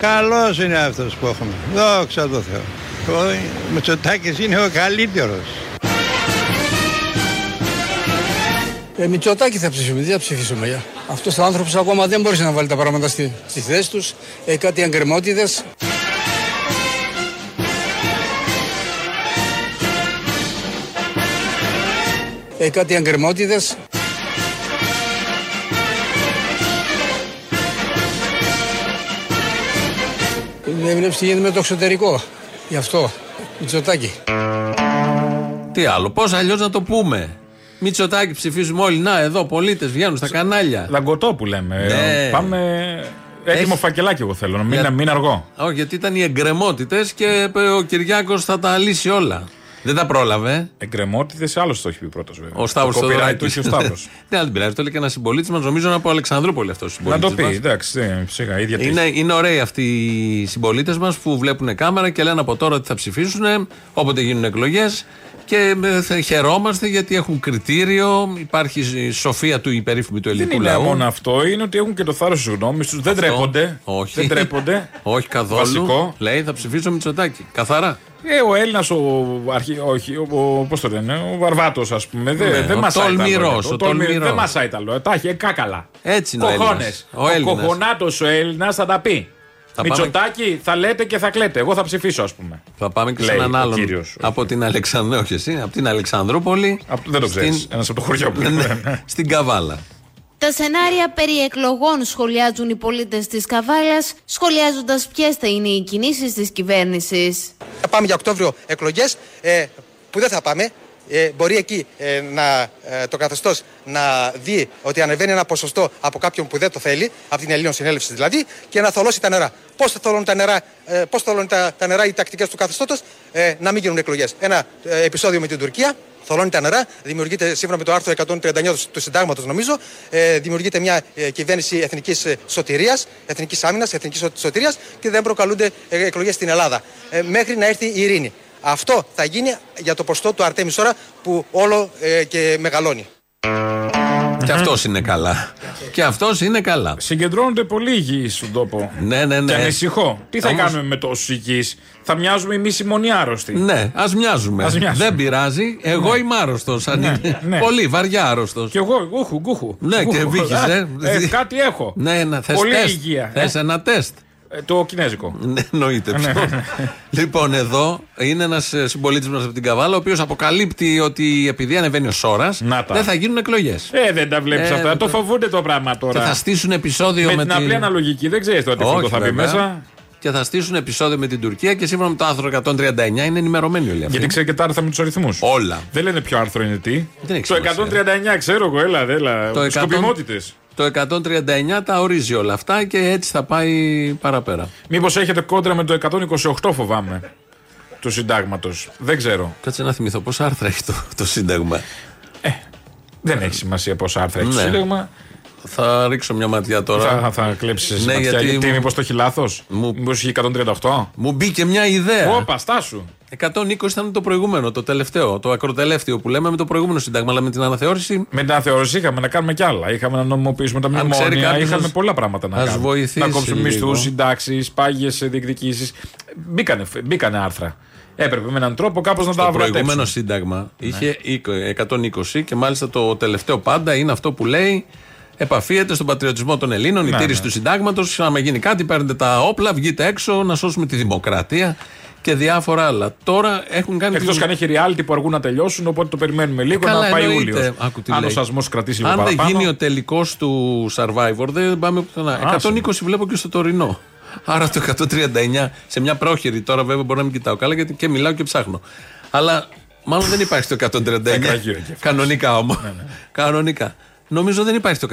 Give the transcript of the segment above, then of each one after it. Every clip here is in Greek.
Καλός είναι αυτός που έχουμε. Δόξα τω Θεώ. Ο Μητσοτάκης είναι ο καλύτερος. Ε, Μητσοτάκη θα ψηφίσουμε, τι θα ψηφίσουμε για. Αυτός ο άνθρωπος ακόμα δεν μπορούσε να βάλει τα πράγματα στη, στη θέση τους. Ε, κάτι αγκρεμότητες. Ε, κάτι αγκρεμότητες. Δεν βλέπεις τι γίνεται με το εξωτερικό. Γι' αυτό. Μητσοτάκη. Τι άλλο, πώς αλλιώς να το πούμε; Μητσοτάκη ψηφίζουμε όλοι. Να, εδώ πολίτες βγαίνουν στα κανάλια. Λαγκωτό που λέμε. Ναι. Πάμε. Έτοιμο Έχει- φακελάκι, εγώ θέλω. Να μην, Για- να μην αργώ. Όχι, γιατί ήταν οι εγκρεμότητες και ο Κυριάκος θα τα λύσει όλα. Δεν τα πρόλαβε. Εγκρεμότητε, άλλος το έχει πει πρώτος βέβαια. Ο Σταύρος το copyright του είχε ο Σταύρος. Ναι, αλλά δεν πειράζει. Το λέει και ένας συμπολίτης μας. Νομίζω να από Αλεξανδρούπολη αυτός ο Να συμπολίτης. το πει, εντάξει, ναι, ψυχα, ίδια τύχη. Είναι, είναι ωραίοι αυτοί οι συμπολίτες μας που βλέπουν κάμερα και λένε από τώρα ότι θα ψηφίσουν όποτε γίνουν εκλογές. Και ε, θα χαιρόμαστε γιατί έχουν κριτήριο, υπάρχει η σοφία του υπερήφημη του Δεν ελληνικού είναι λαού. μόνο αυτό, είναι ότι έχουν και το θάρρος της γνώμης τους. Δεν Αυτό. τρέπονται. Όχι. Δεν τρέπονται. Όχι καθόλου. Βασικό. Λέει θα ψηφίσω Μητσοτάκη. Καθαρά. Ε, ο Έλληνας, ο, αρχι... όχι, ο, ο, πώς το λένε, ο Βαρβάτος, ας πούμε. Δεν Ναι, δεν ο μασάει τα τολμηρός, λόγια. ο Ο τολμηρός. τολμηρός. Δεν μασάει τα λόγια. Τα έχει ε, κάκαλα. Έτσι είναι ο Κοχώνες. Έλληνας. Ο Ο Έλληνας. κοχωνάτος ο Έλληνας θα τα πει. Θα Μητσοτάκη θα λέτε και θα κλαίτε. Εγώ θα ψηφίσω, ας πούμε. Θα πάμε και σε Λέει έναν ο άλλον. κύριος. Από την Αλεξανδρού, όχι εσύ, από την Αλεξανδρούπολη. Από- δεν το ξέρεις. στην- Ένας από το χωριό που Ναι, Στην Καβάλα. Τα σενάρια περί εκλογών σχολιάζουν οι πολίτες της Καβάλας, σχολιάζοντας ποιες θα είναι οι κινήσεις της κυβέρνησης. Θα πάμε για Οκτώβριο εκλογές, ε, που δεν θα πάμε. Ε, μπορεί εκεί ε, να, ε, το καθεστώς να δει ότι ανεβαίνει ένα ποσοστό από κάποιον που δεν το θέλει, από την Ελλήνων Συνέλευσης δηλαδή, και να θολώσει τα νερά. Πώς θα θολώνουν τα νερά, ε, πώς θολώνουν τα, τα νερά οι τακτικές του καθεστώτος, ε, να μην γίνουν εκλογές. Ένα ε, επεισόδιο με την Τουρκία, θολώνει τα νερά, δημιουργείται σύμφωνα με το άρθρο 139 του- του Συντάγματος, νομίζω, ε, δημιουργείται μια ε, κυβέρνηση εθνικής σωτηρίας, εθνικής άμυνας, εθνικής σωτηρίας και δεν προκαλούνται ε, εκλογές στην Ελλάδα. Ε, μέχρι να έρθει η ειρήνη. Αυτό θα γίνει για το ποστό του Αρτέμις Σόρα που όλο ε, και μεγαλώνει. Και αυτός είναι καλά. Και αυτός είναι καλά. Συγκεντρώνονται πολύ υγιεί στον τόπο. Ναι, ναι, ναι. Και ανησυχώ. Τι θα Όμως- κάνουμε με τόσους υγιεί, Θα μοιάζουμε εμείς οι μόνοι άρρωστοι. Ναι, ας μοιάζουμε. Ας μοιάζουμε. Δεν πειράζει. Εγώ είμαι άρρωστος. ναι. Πολύ βαριά άρρωστος. Κι εγώ, γκούχου, γκούχου. Ναι, και Γκούχου. βύχιζε. Ε, ε, κάτι έχω. Ναι, να θες Πολύ τεστ. υγεία. Θες Ε, ένα τεστ. Ε, το κινέζικο. Ναι, εννοείται ποιο. λοιπόν, εδώ είναι ένας συμπολίτης μας από την Καβάλα, ο οποίος αποκαλύπτει ότι επειδή ανεβαίνει ο Σόρας, Να τα. δεν θα γίνουν εκλογές. Ε, δεν τα βλέπεις Ε, αυτά. Το το- φοβούνται το πράγμα Και τώρα. θα στήσουν επεισόδιο με με, την απλή αναλογική δεν ξέρεις τώρα τι Όχι, φρούτο θα μπει βέβαια. μέσα. Και θα στήσουν επεισόδιο με την Τουρκία και σύμφωνα με το άρθρο 139 είναι ενημερωμένοι όλοι αυτοί. Γιατί ξέρει και τα άρθρα με τους αριθμούς. Όλα. Δεν λένε ποιο άρθρο είναι τι. Δεν έχει το σημασία. 139 ξέρω εγώ, έλα, έλα. Το 100 Σκοπιμότητες. Το 139 τα ορίζει όλα αυτά και έτσι θα πάει παραπέρα. Μήπως έχετε κόντρα με το 128 φοβάμαι. Του συντάγματος. Δεν ξέρω. Κάτσε να θυμηθώ πόσα άρθρα έχει το, το Σύνταγμα. Δεν έχει σημασία πόσα άρθρα έχει το Ναι. Σύνταγμα. Θα ρίξω μια ματιά τώρα. Θα, θα κλέψεις εσύ Ναι, ματιά, γιατί γιατί, μου- μήπως το έχει λάθος; Μου- Μήπως έχει 138. Μου μπήκε μια ιδέα. Όπα, στάσου. 120 ήταν το προηγούμενο, το τελευταίο, το ακροτελεύτιο που λέμε με το προηγούμενο Σύνταγμα. Αλλά με την αναθεώρηση Με την αναθεώρηση είχαμε να κάνουμε κι άλλα. Είχαμε να νομιμοποιήσουμε τα Αν ξέρει μνημόνια. κάποιος Είχαμε ας- πολλά πράγματα να ας κάνουμε. βοηθήσει να κόψουμε λίγο. μισθούς, συντάξεις, πάγιε διεκδικήσεις. Μπήκανε, μπήκανε άρθρα. Έπρεπε με έναν τρόπο κάπως να τα Το προηγούμενο βρούμε. Σύνταγμα είχε 120 και μάλιστα το τελευταίο πάντα είναι αυτό που λέει επαφίεται στον πατριωτισμό των Ελλήνων, η Ναι, τήρηση ναι. του Συντάγματος. Άμα γίνει κάτι, παίρνετε τα όπλα, βγείτε έξω να σώσουμε τη δημοκρατία και διάφορα άλλα. Τώρα έχουν κάνει. Εκτός την- και αν έχει reality που αργούν να τελειώσουν, οπότε το περιμένουμε λίγο Καλά, να πάει εννοείται. Ιούλιος. Άκου τι Αν ο λέει. σασμός κρατήσει λίγο Αν δεν παραπάνω. γίνει ο τελικός του survivor, δεν πάμε πουθενά. Άσε 120 βλέπω και στο τωρινό. Άρα το 139 σε μια πρόχειρη τώρα, βέβαια μπορεί να μην κοιτάω καλά γιατί και μιλάω και ψάχνω. Αλλά μάλλον δεν υπάρχει το 139. Εκραγεί ο εγκέφαλος. Κανονικά όμως. Ναι, Κανονικά. Νομίζω δεν υπάρχει το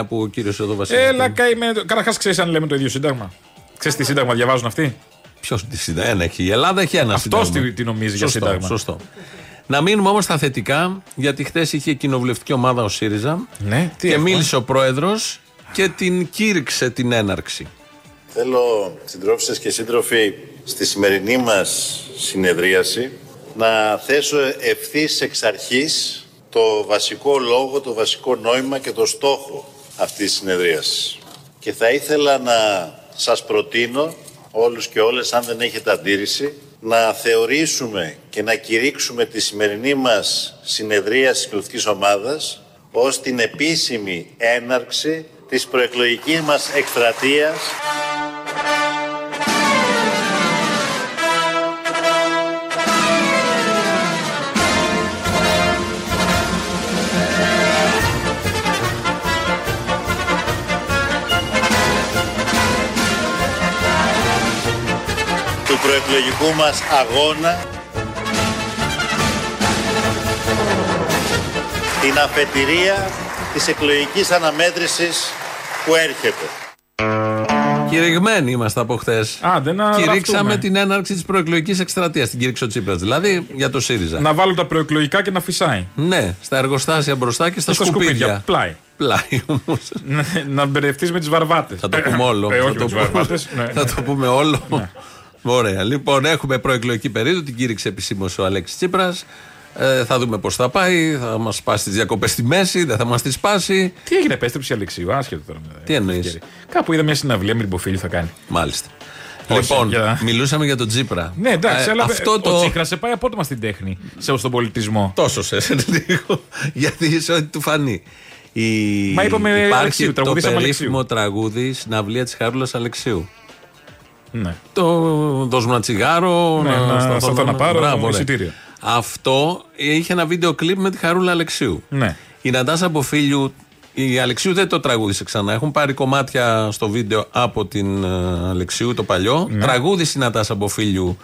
139 που ο κύριος εδώ Βασίλης. Έλα, καημένε. Καταρχάς, ξέρεις αν λέμε το ίδιο σύνταγμα. Ξέρεις τι σύνταγμα διαβάζουν αυτοί; Ποιος τη σύνταγμα. Ένα έχει. Η Ελλάδα έχει ένα Αυτός σύνταγμα. τι- τι νομίζει για Σωστό, σύνταγμα. Σωστό. Να μείνουμε όμως στα θετικά, γιατί χθες είχε κοινοβουλευτική ομάδα ο ΣΥΡΙΖΑ. Ναι, τι και έχουμε; μίλησε ο πρόεδρος και την κήρυξε την έναρξη. Θέλω, συντρόφισσες και σύντροφοι, στη σημερινή μας συνεδρίαση να θέσω ευθύς εξ αρχής το βασικό λόγο, το βασικό νόημα και το στόχο αυτής της συνεδρίασης. Και θα ήθελα να σας προτείνω όλους και όλες, αν δεν έχετε αντίρρηση, να θεωρήσουμε και να κηρύξουμε τη σημερινή μας συνεδρία της κοινωνικής ομάδας ως την επίσημη έναρξη της προεκλογικής μας εκστρατείας του προεκλογικού μας αγώνα την αφετηρία της εκλογικής αναμέτρησης που έρχεται. Κηρυγμένοι είμαστε από χθες. Άντε, να Κηρύξαμε γραφτούμε. την έναρξη της προεκλογικής εκστρατείας. Την κήρυξε ο Τσίπρας δηλαδή για το ΣΥΡΙΖΑ. Να βάλω τα προεκλογικά και να φυσάει. Ναι, στα εργοστάσια μπροστά και στα, Και στα σκουπίδια. σκουπίδια. Πλάι. Πλάι όμως. Να- να μπερδευτείς με τις βαρβάτες. Θα το πούμε όλο. Ε, θα, όχι το με τις πούμε, βαρβάτες. θα το πούμε όλο. Ωραία. Λοιπόν, έχουμε προεκλογική περίοδο. Την κήρυξε επισήμως ο Αλέξης Τσίπρας. Ε, θα δούμε πώς θα πάει. Θα μας σπάσει τις διακοπές στη μέση. Δεν θα μας τις σπάσει. Τι έγινε, επέστρεψε η Αλεξίου, άσχετο τώρα. με- Τι εννοείς; ευκαιρία. Κάπου είδα μια συναυλία με την Ποφίλη θα κάνει. Μάλιστα. Όχι, λοιπόν, για- μιλούσαμε για τον Τσίπρα. Ναι, εντάξει, Ε, αλλά αυτό ο το. Τσίχρα σε πάει απότομα στην τέχνη, σε στον πολιτισμό. Τόσο σε λίγο. Γιατί σε ό,τι του φανεί. Η... Μα είπαμε Υπάρχει Αλεξίου, το τραγουδήσαμε περίφημο Αλεξίου. τραγούδι Συναυλία της Χάρουλας Αλεξίου. Ναι. Το δώσ' μου ένα τσιγάρο. Ναι, να σταθώ να πάρω Μπράβο, ρε. εισιτήριο. Αυτό είχε ένα βίντεο κλιπ με τη Χαρούλα Αλεξίου. Ναι. Η Νατάσα Μποφίλιου, η Αλεξίου δεν το τραγούδισε ξανά. Έχουν πάρει κομμάτια στο βίντεο από την ε, Αλεξίου, το παλιό. Ναι. Τραγούδισε η Νατάσα Μποφίλιου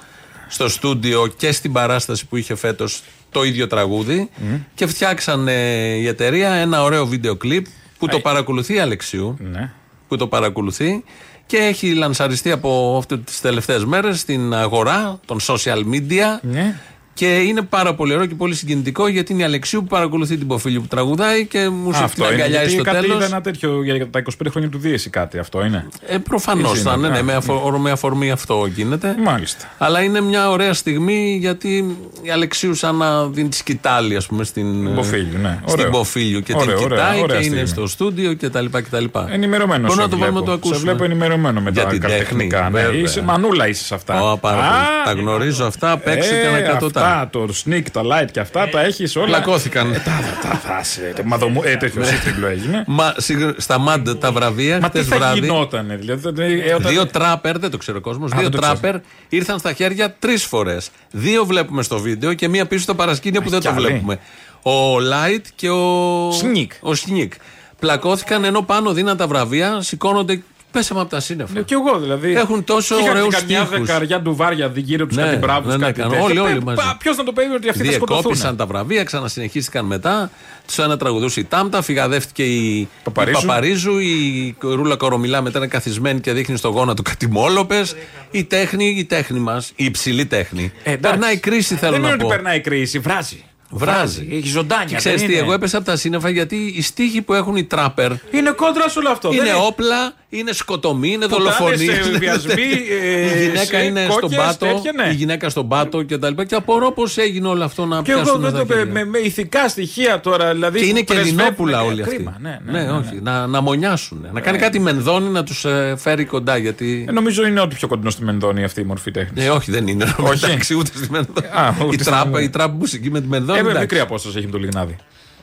στο στούντιο και στην παράσταση που είχε φέτος το ίδιο τραγούδι. Και φτιάξανε η εταιρεία ένα ωραίο βίντεο κλιπ που το παρακολουθεί η Αλεξίου Ναι. που το παρακολουθεί και έχει λανσαριστεί από αυτές τις τελευταίες μέρες στην αγορά των social media Ναι. Και είναι πάρα πολύ ωραίο και πολύ συγκινητικό γιατί είναι η Αλεξίου που παρακολουθεί την Ποφίλη που τραγουδάει και μου σε Αυτό την είναι. αγκαλιάζει Γιατί στο κάτι είδα τέλος. ένα τέτοιο για τα 25 χρόνια του Δίεση κάτι. Αυτό είναι. Ε, προφανώς Έτσι θα είναι. είναι, ναι, Α, με, αφο- με αφορμή αυτό γίνεται. Μάλιστα. Αλλά είναι μια ωραία στιγμή γιατί η Αλεξίου σαν να δίνει τη σκητάλη ας πούμε στην Μποφίλιου, ναι. στην Ωραίο. Ποφίλιου και Ωραίο, την ωραία, κοιτάει ωραία και είναι στιγμή. στο στούντιο και τα λοιπά και τα λοιπά. Ενημερωμένος Μπορούμε σε να το βάλουμε να το βλέπω. ακούσουμε. Σε βλέπω ενημερωμένο με Για τα την καλλιτεχνικά. τέχνη, Ναι, βέβαια. είσαι, μανούλα είσαι σε αυτά. Ω, πάρα πολύ. Α, Τα γνωρίζω αυτά, παίξτε ε, ένα εκατοτά. Αυτά, το sneak, τα light και αυτά τα έχεις όλα. Πλακώθηκαν. Ε, Τα τα θα σε. το μαδομού- Ε, τέτοιο σύντρικλο έγινε. Μα, συγγνώ- στα μαντ τα βραβεία, Μα τι χτε θα βράδυ. γινότανε, δηλαδή. ε, όταν- Δύο τράπερ, δεν το ξέρω ο κόσμος. Δύο δεν το τράπερ ήρθαν στα χέρια τρεις φορές. Δύο βλέπουμε στο βίντεο και μία πίσω στα παρασκήνια που δεν κι το άλλη. βλέπουμε. Ο Light και ο. Σνικ. Ο Σνικ. Πλακώθηκαν ενώ πάνω δίναν τα βραβεία, σηκώνονται. Πέσαμε από τα σύννεφα. Ναι, Κι εγώ δηλαδή. Έχουν τόσο Και είχαν ωραίους και καμιά στίχους. δεκαριά ντουβάρια γύρω τους Ναι, κάτι μπράβους. ναι, ναι, κάτι κάνουν. τέτοιο. Όλοι, όλοι Πε- μαζί. πα- Ποιος να το πει ότι αυτοί θα σκοτωθούν; Διεκόπησαν τα βραβεία, ξανασυνεχίστηκαν μετά. Του ένα τραγουδούσε η Τάμτα, φυγαδεύτηκε η Παπαρίζου. η, Παπαρίζου, η Ρούλα Κορομιλά μετά είναι καθισμένη και δείχνει στο γόνατο κάτι μόλοπες. Η τέχνη, η τέχνη μας, η υψηλή τέχνη. Ε, εντάξει. Περνάει κρίση, θέλω Δεν να είναι πω. ότι περνάει κρίση, βράζει. Βράζει. Έχει ζωντάνια. Και ξέρεις δεν τι, είναι; εγώ έπεσα από τα σύννεφα γιατί οι στίχοι που έχουν οι τράπερ Είναι κόντρα σε όλο αυτό. είναι δεν όπλα, είναι σκοτωμοί, είναι Πουτάνες, δολοφονίε. ε, βιασμοί, ε, η γυναίκα σε είναι στον κόκκες, πάτο. τέτοια, ναι. Η γυναίκα στον πάτο και τα λοιπά. Και απορώ πώς έγινε όλο αυτό να Και εγώ πιάσουν δεν τα το με, χέρια. με, με ηθικά στοιχεία τώρα. Δηλαδή, Και είναι που και πρεσβεύουν, Ελληνόπουλα ε, όλοι αυτοί. κρίμα, Ναι, ναι, ναι, ναι. όχι. Να, να μονιάσουν. Να κάνει κάτι μενδόνι να τους φέρει κοντά. Γιατί. Ε, νομίζω είναι ό,τι πιο κοντινό στη Μενδόνη αυτή η μορφή τέχνης. Ε, όχι, δεν είναι. Όχι. Εντάξει, ούτε στη μενδόνι. Α, ούτε η, στη τράπα, Μενδόνη. η τράπα μουσική με τη μενδόνι. Ε, με εντάξει. μικρή απόσταση έχει με το Λιγνάδι.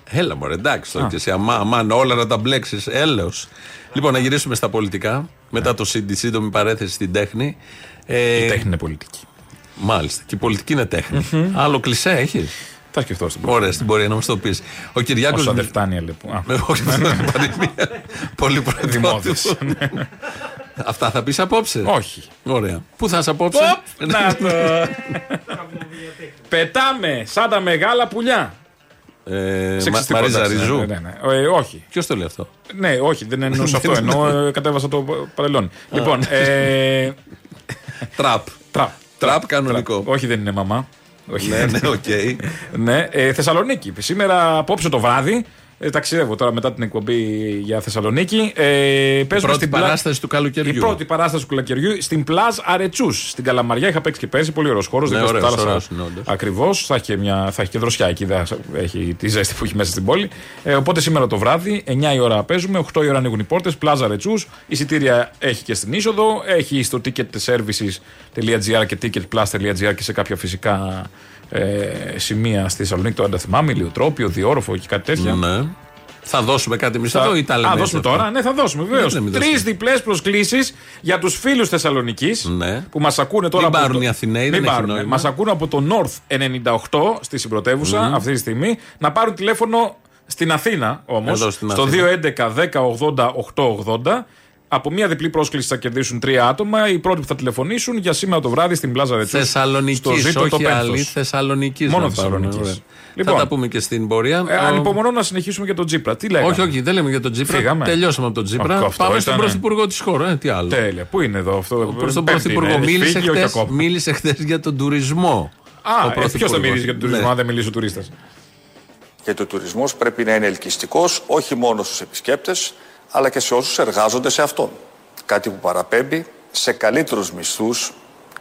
Έλα μωρέ, εντάξει τώρα και εσύ, αμά, αμάν, όλα να τα μπλέξεις. Έλεος. Λοιπόν, να γυρίσουμε στα πολιτικά. Μετά το σύν- τη σύντομη παρέθεση στην τέχνη. Ε, Η τέχνη είναι πολιτική. Μάλιστα. Και η πολιτική είναι τέχνη. Άλλο κλισέ έχεις; Θα σκεφτώ στην πορεία. Ωραία, στην πορεία να μας το πεις. Ο Κυριάκος. Όσο δεν φτάνει, λοιπόν. Α, Ε, Όχι, δεν θα πάρει μία. Πολύ Δημόδες. προετοιμάτιο. Αυτά θα πεις απόψε; Όχι. Ωραία. Πού θα είσαι απόψε; Οπ, να το. Πετάμε σαν τα μεγάλα πουλιά. Ε, Μα- Σεξιστικό, Μαρίζα εντάξει, Ριζού. ναι, ναι, ναι. Ε, όχι. Ποιος το λέει αυτό; Ναι, όχι, δεν εννοούσα αυτό. Ενώ ε, κατέβασα το παρελθόν. Λοιπόν, ε, Τραπ. τραπ. Τραπ κανονικό. Όχι, δεν είναι μαμά. Όχι. Ναι, ναι, οκ. Ναι, ε, Θεσσαλονίκη. Σήμερα, απόψε το βράδυ, Ε, ταξιδεύω τώρα μετά την εκπομπή για Θεσσαλονίκη. Ε, Η παίζουμε πρώτη στην πλα- παράσταση του καλοκαιριού. Η πρώτη παράσταση του καλοκαιριού στην Πλάζ Αρετσούς. Στην Καλαμαριά είχα παίξει και πέρσι. Πολύ ωραίος χώρος. Ναι, δίπλα στη ωραίος, θάλασσα. ωραίος είναι όντως. Ακριβώς. Θα, έχει και μια- θα έχει και δροσιά εκεί. Δεν θα έχει τη ζέστη που έχει μέσα στην πόλη. Ε, οπότε σήμερα το βράδυ, 9 η ώρα παίζουμε. 8 η ώρα ανοίγουν οι πόρτες. Πλάζ Αρετσούς. Εισιτήρια έχει και στην είσοδο. Έχει στο ticketservices.gr και ticketplus.gr και σε κάποια φυσικά ε, σημεία στη Θεσσαλονίκη. Το αν δεν θυμάμαι, ηλιοτρόπιο, διόροφο και κάτι τέτοια. Ναι. Θα δώσουμε κάτι εμείς Θα- εδώ ή τα λέμε. Α, δώσουμε έτσι τώρα. αυτά; Ναι, θα δώσουμε Γιατί να βεβαίω. μην Τρεις δώσουμε; διπλές προσκλήσεις για τους φίλους Θεσσαλονίκης Ναι. που μας ακούνε τώρα. Μην από πάρουν το... οι Αθηναίοι, δεν Μην έχει πάρουν. νόημα. Μας ακούνε από το North 98 στη συμπρωτεύουσα αυτή τη στιγμή να πάρουν τηλέφωνο στην Αθήνα όμως. Εδώ στην Στο Αθήνα. 211 10 80 880. Από μία διπλή πρόσκληση θα κερδίσουν τρία άτομα. Οι πρώτοι που θα τηλεφωνήσουν για σήμερα το βράδυ στην Πλάζα Ρετσούς. Θεσσαλονίκης, στο Ζήτο το όχι Πένθος. άλλη. Θεσσαλονίκης. Μόνο Θεσσαλονίκης. Λοιπόν. θα τα πούμε και στην πορεία. Ε, Ο- ανυπομονώ να συνεχίσουμε για τον Τζίπρα. Τι λέγαμε; όχι, όχι, δεν λέμε για τον Τζίπρα. Φύγαμε. Τελειώσαμε από τον Τζίπρα. Αυτό- αυτό Πάμε στον ήτανε. πρωθυπουργό της χώρας. Ε, τι άλλο. Τέλεια. Πού είναι εδώ αυτό; Προ τον Πέμπτη πρωθυπουργό. είναι, έχει Μίλησε φύγει, όχι χτες, ακόμα. μίλησε χθες για τον τουρισμό. Α, Ο ε, ποιος θα πρωθυπουργός. μιλήσει για τον τουρισμό, Ναι. αν δεν μιλήσει ο τουρίστας; Γιατί ο τουρισμός πρέπει να είναι ελκυστικός όχι μόνο στους επισκέπτες, αλλά και σε όσους εργάζονται σε αυτόν. Κάτι που παραπέμπει σε καλύτερους μισθούς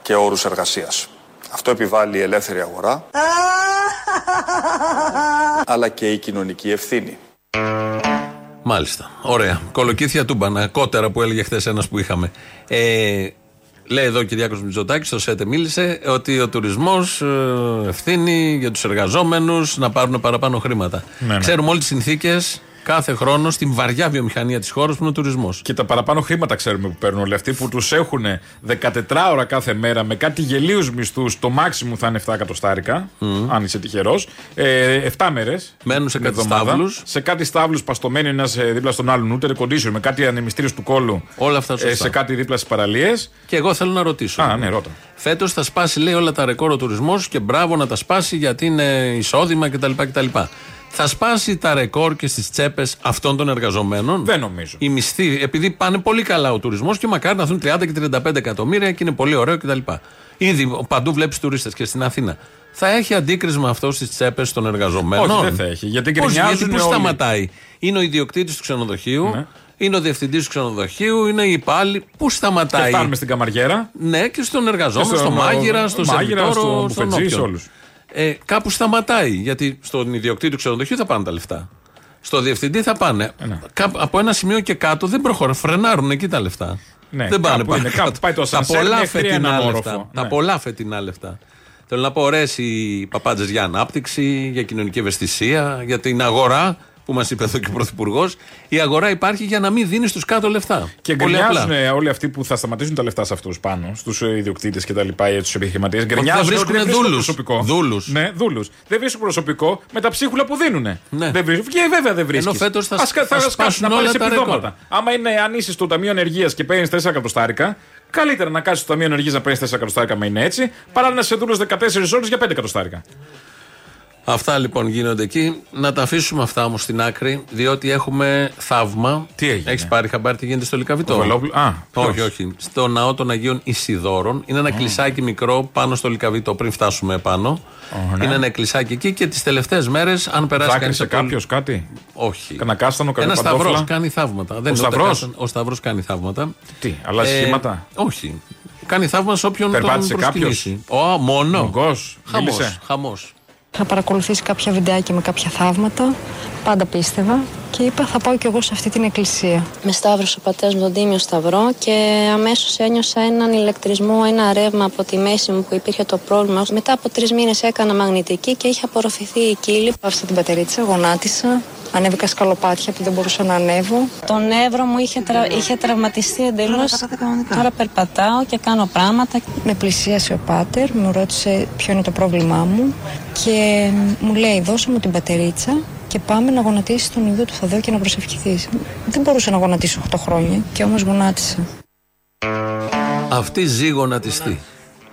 και όρους εργασίας. Αυτό επιβάλλει η ελεύθερη αγορά, αλλά και η κοινωνική ευθύνη. Μάλιστα. Ωραία. Κολοκύθια τούμπανα. Κότερα που έλεγε χθες ένας που είχαμε. Ε, λέει εδώ ο Κυριάκος Μητσοτάκης, στο ΣΕΤΕ μίλησε, ότι ο τουρισμός ευθύνει για τους εργαζόμενους να πάρουν παραπάνω χρήματα. ναι. Ξέρουμε όλες τις συνθήκες κάθε χρόνο στην βαριά βιομηχανία της χώρας που είναι ο τουρισμός. Και τα παραπάνω χρήματα ξέρουμε που παίρνουν όλοι αυτοί που τους έχουν 14 ώρα κάθε μέρα με κάτι γελίους μισθούς. Το μάξιμου θα είναι 7 εκατοστάρικα, αν είσαι τυχερός. Ε, 7 μέρες. Μένουν σε κάτι στάβλους. Σε κάτι στάβλους παστομένοι ένας δίπλα στον άλλον, ούτε air condition, με κάτι ανεμιστήριο του κόλου. Όλα αυτά σωστά. Ε, σε κάτι δίπλα στις παραλίες. Και εγώ θέλω να ρωτήσω. Α, ναι, ρώτα. Φέτος θα σπάσει, λέει, όλα τα ρεκόρ ο τουρισμός και μπράβο να τα σπάσει γιατί είναι εισόδημα κτλ. κτλ. Θα σπάσει τα ρεκόρ και στις τσέπες αυτών των εργαζομένων; Δεν νομίζω. Οι μισθοί, επειδή πάνε πολύ καλά ο τουρισμός και μακάρι να έρθουν 30 και 35 εκατομμύρια και είναι πολύ ωραίο κτλ. Ήδη παντού βλέπεις τουρίστες και στην Αθήνα. Θα έχει αντίκρισμα αυτό στις τσέπες των εργαζομένων; Όχι, δεν θα έχει, γιατί Πώς, γκρινιάζουν γιατί πού όλοι. σταματάει; Είναι ο ιδιοκτήτης του ξενοδοχείου, Ναι. είναι ο διευθυντής του ξενοδοχείου, είναι οι υπάλληλοι. Πού Και σταματάει. φτάνουμε στην καμαριέρα. Ναι, και στον εργαζόμενο, Και στον στον, μάγειρα, στον μάγειρα, σερβιτόρο, στον στον μπουφετζής, όποιον. σε όλους. Ε, κάπου σταματάει. Γιατί στον ιδιοκτήτη του ξενοδοχείου θα πάνε τα λεφτά. Στο διευθυντή θα πάνε. Ε, ναι. Κάπου- από ένα σημείο και κάτω δεν προχωρά. Φρενάρουν εκεί τα λεφτά. Ναι, δεν πάνε κάπου πάνω είναι, κάτω. κάπου πάει το Τα ασανσέρ πολλά μέχρι φετινά έναν λεφτά. όροφο. Τα Ναι. πολλά φετινά λεφτά. Θέλω να πω ωραίες οι παπάντζες για ανάπτυξη, για κοινωνική ευαισθησία, για την αγορά που μας είπε εδώ και ο Πρωθυπουργός. Η αγορά υπάρχει για να μην δίνεις στου κάτω λεφτά. Και Πολύ απλά. γκρινιάζουν όλοι αυτοί που θα σταματήσουν τα λεφτά σε αυτούς πάνω, στους ιδιοκτήτες και τα λοιπά ή τους επιχειρηματίες. Γκρινιάζουν δεν ότι βρίσκουνε βρίσκουν δούλους. προσωπικό. Δούλους. Ναι, δούλους. Δεν βρίσκουν προσωπικό με τα ψίχουλα που δίνουν. Ναι. Δεν βρίσκουν. Και βέβαια δεν βρίσκεις. Ενώ φέτος θα σπ- θα σπάσουν να όλα πάρει τα επιδόματα. ρεκόρ. Άμα είναι, αν είσαι στο Ταμείο Ενεργείας και παίρνεις 4 εκατοστάρικα, καλύτερα να κάτσεις στο Ταμείο Ενεργείας να παίρνεις 4 εκατοστάρικα, άμα είναι έτσι, παρά να είσαι δούλο 14 ώρες για 5 εκατοστάρικα. Αυτά λοιπόν γίνονται εκεί. Να τα αφήσουμε αυτά όμως στην άκρη, διότι έχουμε θαύμα. Τι έγινε; Έχεις πάρει χαμπάρι τι γίνεται στο Λικαβιτό; Ο Βελόπουλο- Α, όχι, ποιος; όχι. Στο ναό των Αγίων Ισιδόρων. Είναι ένα κλεισάκι μικρό πάνω στο Λικαβιτό, πριν φτάσουμε πάνω. ναι. Είναι ένα κλεισάκι εκεί και τις τελευταίες μέρες, αν περάσει κανείς. Δάκρυσε κάποιος κάτι; Όχι. Κανένα κάστανο, Ένας κανένα σταυρός παντόφλα. κάνει θαύματα. Δεν είναι ούτε Σταυρός; κάστανο. Ο Σταυρός κάνει θαύματα. Τι, αλλάζει Ε, σχήματα; Όχι. Κάνει θαύμα σε όποιον Περπάτησε τον κάποιος; προσκυνήσει. Ω, μόνο. Μογκός, Χαμός, μίλησε. χαμός. Είχα παρακολουθήσει κάποια βιντεάκια με κάποια θαύματα. Πάντα πίστευα και είπα θα πάω κι εγώ σε αυτή την εκκλησία. Με σταύρωσε ο πατέρας μου τον Τίμιο Σταυρό και αμέσως ένιωσα έναν ηλεκτρισμό, ένα ρεύμα από τη μέση μου που υπήρχε το πρόβλημα. Μετά από τρεις μήνες έκανα μαγνητική και είχε απορροφηθεί η κύλη. Άφησα την πατερίτσα, γονάτισα, ανέβηκα σκαλοπάτια που δεν μπορούσα να ανέβω. Το νεύρο μου είχε, τρα... είχε τραυματιστεί εντελώς. Τώρα περπατάω και κάνω πράγματα. Με πλησίασε ο πάτερ, μου ρώτησε ποιο είναι το πρόβλημά μου και μου λέει δώσε μου την πατερίτσα και πάμε να γονατίσεις τον ειδό του Θαδό και να προσευχηθείς. Δεν μπορούσα να γονατίσω 8 χρόνια και όμως γονάτισα. Αυτή ζει γονατιστή.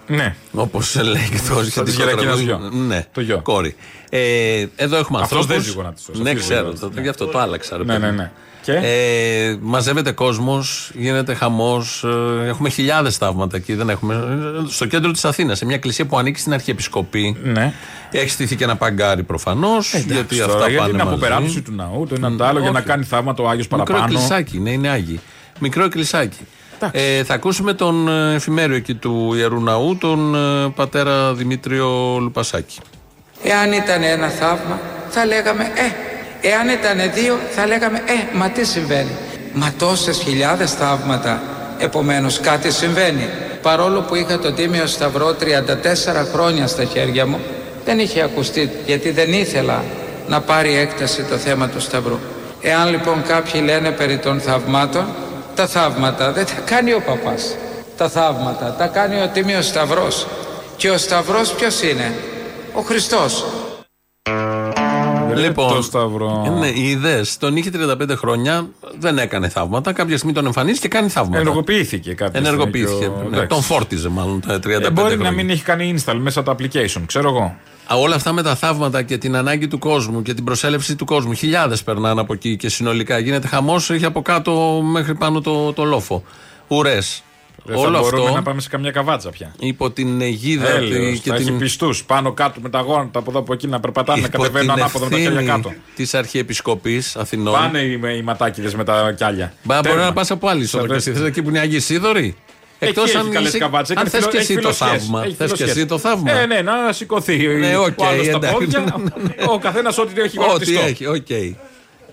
Ναι. Όπως λέει και το Σαν σχετικό της Γερακίνας τραγούδι. γιο. Ναι, Το γιο. κόρη. Ε, εδώ έχουμε Αυτός ανθρώπους. δεν ζει γονάτιστος, Ναι, αυτός ξέρω. ζει Το, γονάτιστος. γι' αυτό το άλλαξα. Ρε, Ναι, παιδί ναι, μου. ναι. Και; Ε, μαζεύεται κόσμος, γίνεται χαμός. έχουμε χιλιάδες θαύματα εκεί. Δεν έχουμε, ε, στο κέντρο της Αθήνας, σε μια εκκλησία που ανήκει στην Αρχιεπισκοπή. Ναι. Έχει στηθεί και ένα παγκάρι προφανώς. γιατί Εντάξει, αυτά τώρα, πάνε γιατί την μαζί. αποπεράτωση του ναού, το ένα το άλλο, για να όχι. κάνει θαύματα ο Άγιος Μικρό παραπάνω. εκκλησάκι, ναι, είναι Άγιοι. Μικρό εκκλησάκι. Ε, θα ακούσουμε τον ε, εφημέριο εκεί του Ιερού Ναού, τον ε, πατέρα Δημήτριο Λουπασάκη. Εάν ήταν ένα θαύμα, θα λέγαμε «Ε». Εάν ήταν δύο, θα λέγαμε «Ε, μα τι συμβαίνει». Μα τόσες χιλιάδες θαύματα, επομένως κάτι συμβαίνει. Παρόλο που είχα τον Τίμιο Σταυρό 34 χρόνια στα χέρια μου, δεν είχε ακουστεί, γιατί δεν ήθελα να πάρει έκταση το θέμα του Σταυρού. Εάν λοιπόν κάποιοι λένε περί των θαυμάτων, τα θαύματα δεν τα κάνει ο παπάς. Τα θαύματα τα κάνει ο Τίμιος Σταυρός. Και ο Σταυρός ποιος είναι, ο Χριστός. Λοιπόν, το Σταυρό. ε, ναι, οι ιδέε. Τον είχε 35 χρόνια, δεν έκανε θαύματα. Κάποια στιγμή τον εμφανίζει και κάνει θαύματα. Ενεργοποιήθηκε κάποια στιγμή Ενεργοποιήθηκε. και ο- Ναι, εντάξει. τον φόρτιζε μάλλον τα 35 Ε, μπορεί χρόνια. να μην έχει κάνει install μέσα τα application, ξέρω εγώ. Α, Όλα αυτά με τα θαύματα και την ανάγκη του κόσμου και την προσέλευση του κόσμου. Χιλιάδες περνάνε από εκεί και συνολικά γίνεται χαμός. Έχει από κάτω μέχρι πάνω το, το λόφο. Ουρές. Δεν Όλο θα μπορούμε αυτό να πάμε σε καμιά καβάτσα πια. υπό την αιγίδα τη- Έλεος, και θα έχει την, πιστούς πάνω κάτω με τα γόνατα από εδώ από εκεί να περπατάνε, να υπό κατεβαίνουν την ανάποδα με τα χέρια κάτω. της Αρχιεπισκοπής Αθηνών. Πάνε οι, οι ματάκιδες με τα κιάλια. Μπα, μπορεί Τέρμα. να πας από άλλη Σαν ισοδοκία. δες- Θε εκεί που είναι Άγιοι Σίδωροι. Εκεί έχει καλές καβάτσες, Αν έχει θες φιλο- και έχει εσύ το φιλοσχέσεις, θαύμα. έχει Θες και φιλοσχέσεις. εσύ το θαύμα. Ε, ναι, να σηκωθεί Ναι, οκ, ο άλλος στα εντάξει. πόδια. ο καθένας ό,τι έχει Ό,τι γονατιστό. έχει, οκ.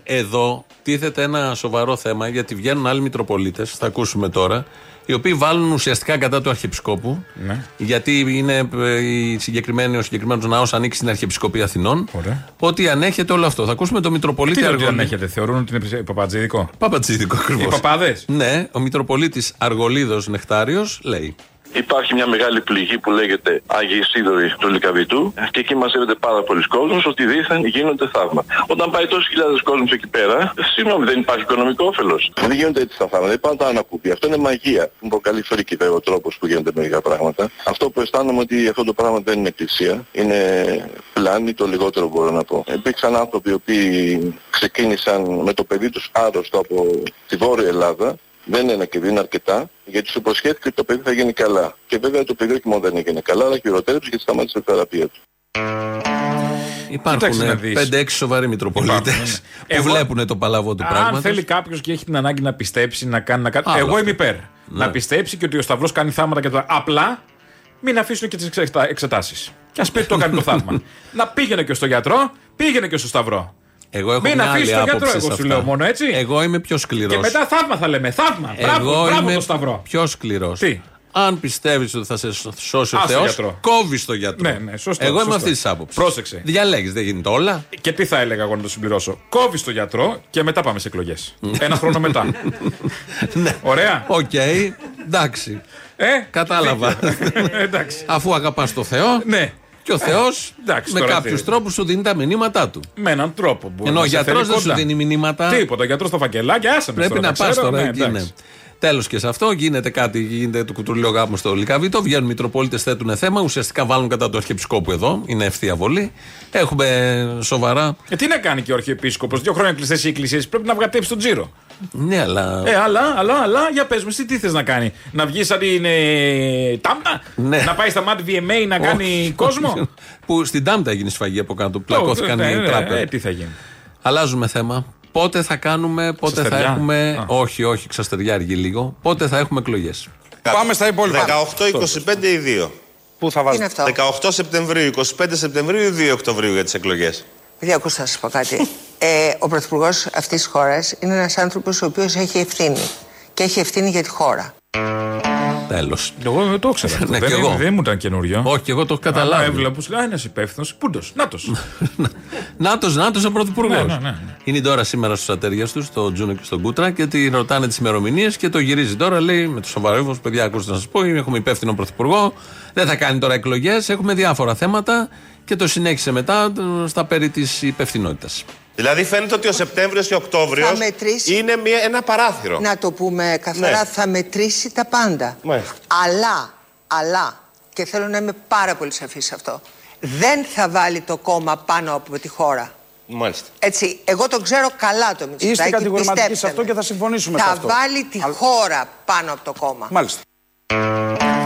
Εδώ τίθεται ένα σοβαρό θέμα γιατί βγαίνουν άλλοι Μητροπολίτες, θα ακούσουμε τώρα, οι οποίοι βάλουν ουσιαστικά κατά του Αρχιεπισκόπου. Ναι. Γιατί είναι ε, η συγκεκριμένη, ο συγκεκριμένος ναός ανήκει στην Αρχιεπισκοπή Αθηνών. Ωραία. Ότι ανέχεται όλο αυτό. Θα ακούσουμε τον Μητροπολίτη Τι είναι ότι Αργολίδη. δεν έχετε, θεωρούν ότι είναι παπατζίδικο. Παπατζίδικο ακριβώς. Οι παπάδες. Ναι, ο Μητροπολίτης Αργολίδος Νεκτάριος λέει. Υπάρχει μια μεγάλη πληγή που λέγεται Άγιοι Σίδωροι του Λικαβητού και εκεί μαζεύεται πάρα πολλοί κόσμος ότι δήθεν γίνονται θαύματα. Όταν πάει τόσοι χιλιάδες κόσμος εκεί πέρα, συγγνώμη, δεν υπάρχει οικονομικό όφελος. Δεν γίνονται έτσι τα θαύματα, δεν πάνε τα ανακούπια. Αυτό είναι μαγεία. Μου προκαλεί φρίκη βέβαια ο τρόπος που γίνονται μερικά πράγματα. Αυτό που αισθάνομαι ότι αυτό το πράγμα δεν είναι εκκλησία, είναι πλάνη, το λιγότερο μπορώ να πω. Υπήρξαν άνθρωποι οι οποίοι ξεκίνησαν με το παιδί τους άρρωστο από τη Βόρεια Ελλάδα δεν είναι και δεν είναι αρκετά, γιατί σου υποσχέθηκε ότι το παιδί θα γίνει καλά. Και βέβαια το παιδί όχι μόνο δεν έγινε καλά, αλλά χειροτέρεψε γιατί σταμάτησε τη θεραπεία του. Υπάρχουν Κοίταξε να δεις. 5-6 σοβαροί Μητροπολίτε Υπάρχουν, ναι. που Εγώ- βλέπουν το παλαβό του πράγματος. Αν θέλει κάποιος και έχει την ανάγκη να πιστέψει, να κάνει. Να κάνει... Άλλο Εγώ αυτό. είμαι υπέρ. Ναι. Να πιστέψει και ότι ο Σταυρός κάνει θάματα και τα. Απλά μην αφήσουν και τις εξετάσεις. Και ας πει ότι το κάνει το θαύμα. να πήγαινε και στο γιατρό, πήγαινε και στο Σταυρό. Εγώ έχω Μην μια αφήσεις άλλη τον γιατρό, άποψη εγώ σε σου αυτά. λέω μόνο έτσι. Εγώ είμαι πιο σκληρός. Και μετά θαύμα θα λέμε. Θαύμα. Μπράβο, Εγώ μπράβο είμαι το Σταυρό. πιο σκληρός. Τι; Αν πιστεύεις ότι θα σε σώσει ο Ας το Θεός, γιατρό. κόβεις το γιατρό. Ναι, ναι, σωστό, Εγώ είμαι σωστό. αυτής της άποψης. Πρόσεξε. Διαλέγεις, δεν γίνεται όλα. Και τι θα έλεγα εγώ να το συμπληρώσω. Κόβεις το γιατρό και μετά πάμε σε εκλογές. Ένα χρόνο μετά. Ωραία. Οκ, εντάξει. Ε, Κατάλαβα. Εντάξει. Αφού αγαπάς το Θεό. Ναι. Και ο Θεός Εντάξει, με τώρα κάποιους τι. τρόπους σου δίνει τα μηνύματά του. Με έναν τρόπο. μπορεί Ενώ να ο σε γιατρός φέρει δεν σου κοντά. δίνει μηνύματα. Τίποτα. Ο γιατρός στα φακελάκια, άσε με Πρέπει τώρα, να τα πας ξέρω, τώρα ναι, εκεί. Εντάξει. Τέλος και σε αυτό γίνεται κάτι, γίνεται το κουτρουλίο γάμο στο Λικαβίτο. Βγαίνουν Μητροπόλητε, θέτουν θέμα. Ουσιαστικά βάλουν κατά του Αρχιεπισκόπου εδώ. Είναι ευθεία βολή. Έχουμε σοβαρά. Ε, τι να κάνει και ο Αρχιεπίσκοπος. Δύο χρόνια κλειστές οι εκκλησίες. Πρέπει να βγατέψει τον τζίρο. Ναι, αλλά. Ε, αλλά, αλλά, αλλά, για πες μου, εσύ τι θες να κάνει. Να βγει σαν την ε, τάμτα; Ναι. Να πάει στα ΜΑΤ VMA να κάνει κόσμο; που στην Τάμτα έγινε σφαγή από κάτω. Πλακώθηκαν Ναι, οι ναι, τράπεζες. ε, τι θα γίνει. Αλλάζουμε θέμα. Πότε θα κάνουμε, πότε θα Ξαστεριά. έχουμε. Α. Όχι, όχι, ξαστεριά αργεί λίγο. Πότε θα έχουμε εκλογές. Πάμε στα υπόλοιπα. 18-25 ή 2. Πού θα βάζω; Είναι αυτό. 18 Σεπτεμβρίου, 25 Σεπτεμβρίου ή 2 Οκτωβρίου για τις εκλογές; Παιδιά, ακούστε να σας πω κάτι. Ε, ο Πρωθυπουργός αυτής της χώρας είναι ένας άνθρωπος ο οποίος έχει ευθύνη. Και έχει ευθύνη για τη χώρα. Τέλος. Εγώ δεν το ήξερα. αυτό. Ναι, δεν, κι εγώ. δεν μου ήταν καινούριο. Όχι, και εγώ το έχω Αλλά καταλάβει. έβλεπα που σου λέει, ένα υπεύθυνος. Πούντος. Νάτος. Νάτος, Νάτος ο πρωθυπουργός. Ναι, ναι, ναι. Είναι τώρα σήμερα στους ατέρια τους, στο Τζούνο και στον Κούτρα, και τη ρωτάνε τις ημερομηνίες και το γυρίζει τώρα. Λέει με το σοβαρό ύφος: Παιδιά, ακούστε να σας πω, έχουμε υπεύθυνο πρωθυπουργό. Δεν θα κάνει τώρα εκλογές. Έχουμε διάφορα θέματα και το συνέχισε μετά ε, στα περί της υπευθυνότητας. Δηλαδή φαίνεται ότι ο Σεπτέμβριος και ο Οκτώβριος Θα μετρήσει- είναι μια, ένα παράθυρο. Να το πούμε καθαρά, Ναι. θα μετρήσει τα πάντα. Μάλιστα. Αλλά, αλλά, και θέλω να είμαι πάρα πολύ σαφής σε αυτό, δεν θα βάλει το κόμμα πάνω από τη χώρα. Μάλιστα. Έτσι, εγώ το ξέρω καλά το Μητσοτάκη. Είστε κατηγορηματικοί πιστέψτε σε αυτό με. και θα συμφωνήσουμε θα σε αυτό. βάλει τη χώρα πάνω από το κόμμα. Μάλιστα.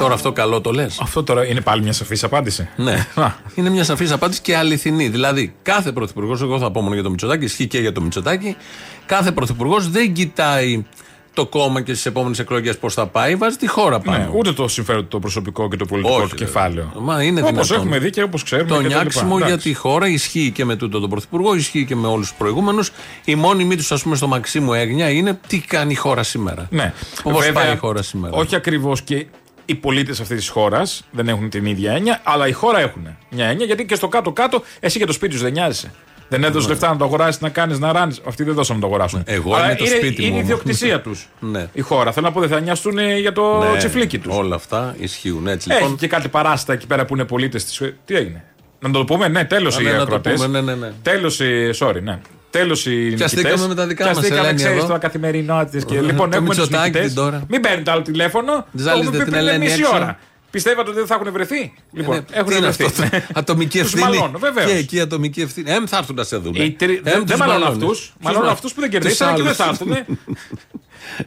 Τώρα αυτό καλό το λες. Αυτό τώρα είναι πάλι μια σαφής απάντηση. Ναι. είναι μια σαφής απάντηση και αληθινή. Δηλαδή, κάθε πρωθυπουργός, εγώ θα πω μόνο για το Μητσοτάκη, ισχύει και για το Μητσοτάκη, κάθε πρωθυπουργός δεν κοιτάει το κόμμα και στις επόμενες εκλογές πώς θα πάει, βάζει τη χώρα πάνω. Ναι, ούτε το συμφέρον το προσωπικό και το πολιτικό Όχι, του βέβαια. κεφάλαιο. Μα είναι Όπως δυνατόν. έχουμε δει και όπως ξέρουμε. Το και τα λοιπά. νιάξιμο για Εντάξει. τη χώρα ισχύει και με τούτο τον Πρωθυπουργό, ισχύει και με όλους τους προηγούμενους. Η μόνιμη τους, ας πούμε, στο Μαξίμου έγνοια είναι τι κάνει η χώρα σήμερα. Ναι. Πώς Βέβαια, πάει η χώρα σήμερα. Όχι ακριβώς και οι πολίτες αυτής της χώρας δεν έχουν την ίδια έννοια, αλλά η χώρα έχουν μια έννοια γιατί και στο κάτω-κάτω εσύ για το σπίτι σου δεν νοιάζεσαι. Δεν έδωσες λεφτά να το αγοράσεις, να κάνεις, να ράνεις. Αυτοί δεν δώσαν να το αγοράσουν. Ναι. Εγώ Αλλά είναι το είναι, σπίτι μου Είναι η όμως. ιδιοκτησία τους. Ναι. Η χώρα. Θέλω να πω, δεν θα νοιαστούν για το Ναι, τσιφλίκι τους. Όλα αυτά ισχύουν έτσι. Έχει Λοιπόν, και κάτι παράστα εκεί πέρα που είναι πολίτες της. Τι έγινε; Να το πούμε, ναι, τέλος Α, οι ναι, να το ακροατές. πούμε, ναι, ναι, ναι. Τέλος οι. Sorry, ναι. Τέλος οι Πιαστήκαμε νικητές. με τα δικά μας, Πιαστήκαμε, Ελένη, ξέρεις, εδώ. τώρα καθημερινότητες και Ε, λοιπόν το έχουμε τους Μητσοτάκη νικητές. την τώρα. Μην παίρνετε άλλο τηλέφωνο. Ζάλιζετε Το έχουμε την πει πριν Ελένη μισή έξω. ώρα. Πιστεύατε ότι δεν θα έχουν βρεθεί; Λοιπόν, ναι, έχουν τι είναι βρεθεί. αυτό, ατομική Τους ευθύνη. μαλώνω, βεβαίως. Και εκεί ατομική ευθύνη. Εμ θα έρθουν να σε δουν. Οι τρι- Δεν δεν μαλώνω αυτούς. Μαλώνω αυτούς που δεν κερδίσαν και δεν θα έρθουν.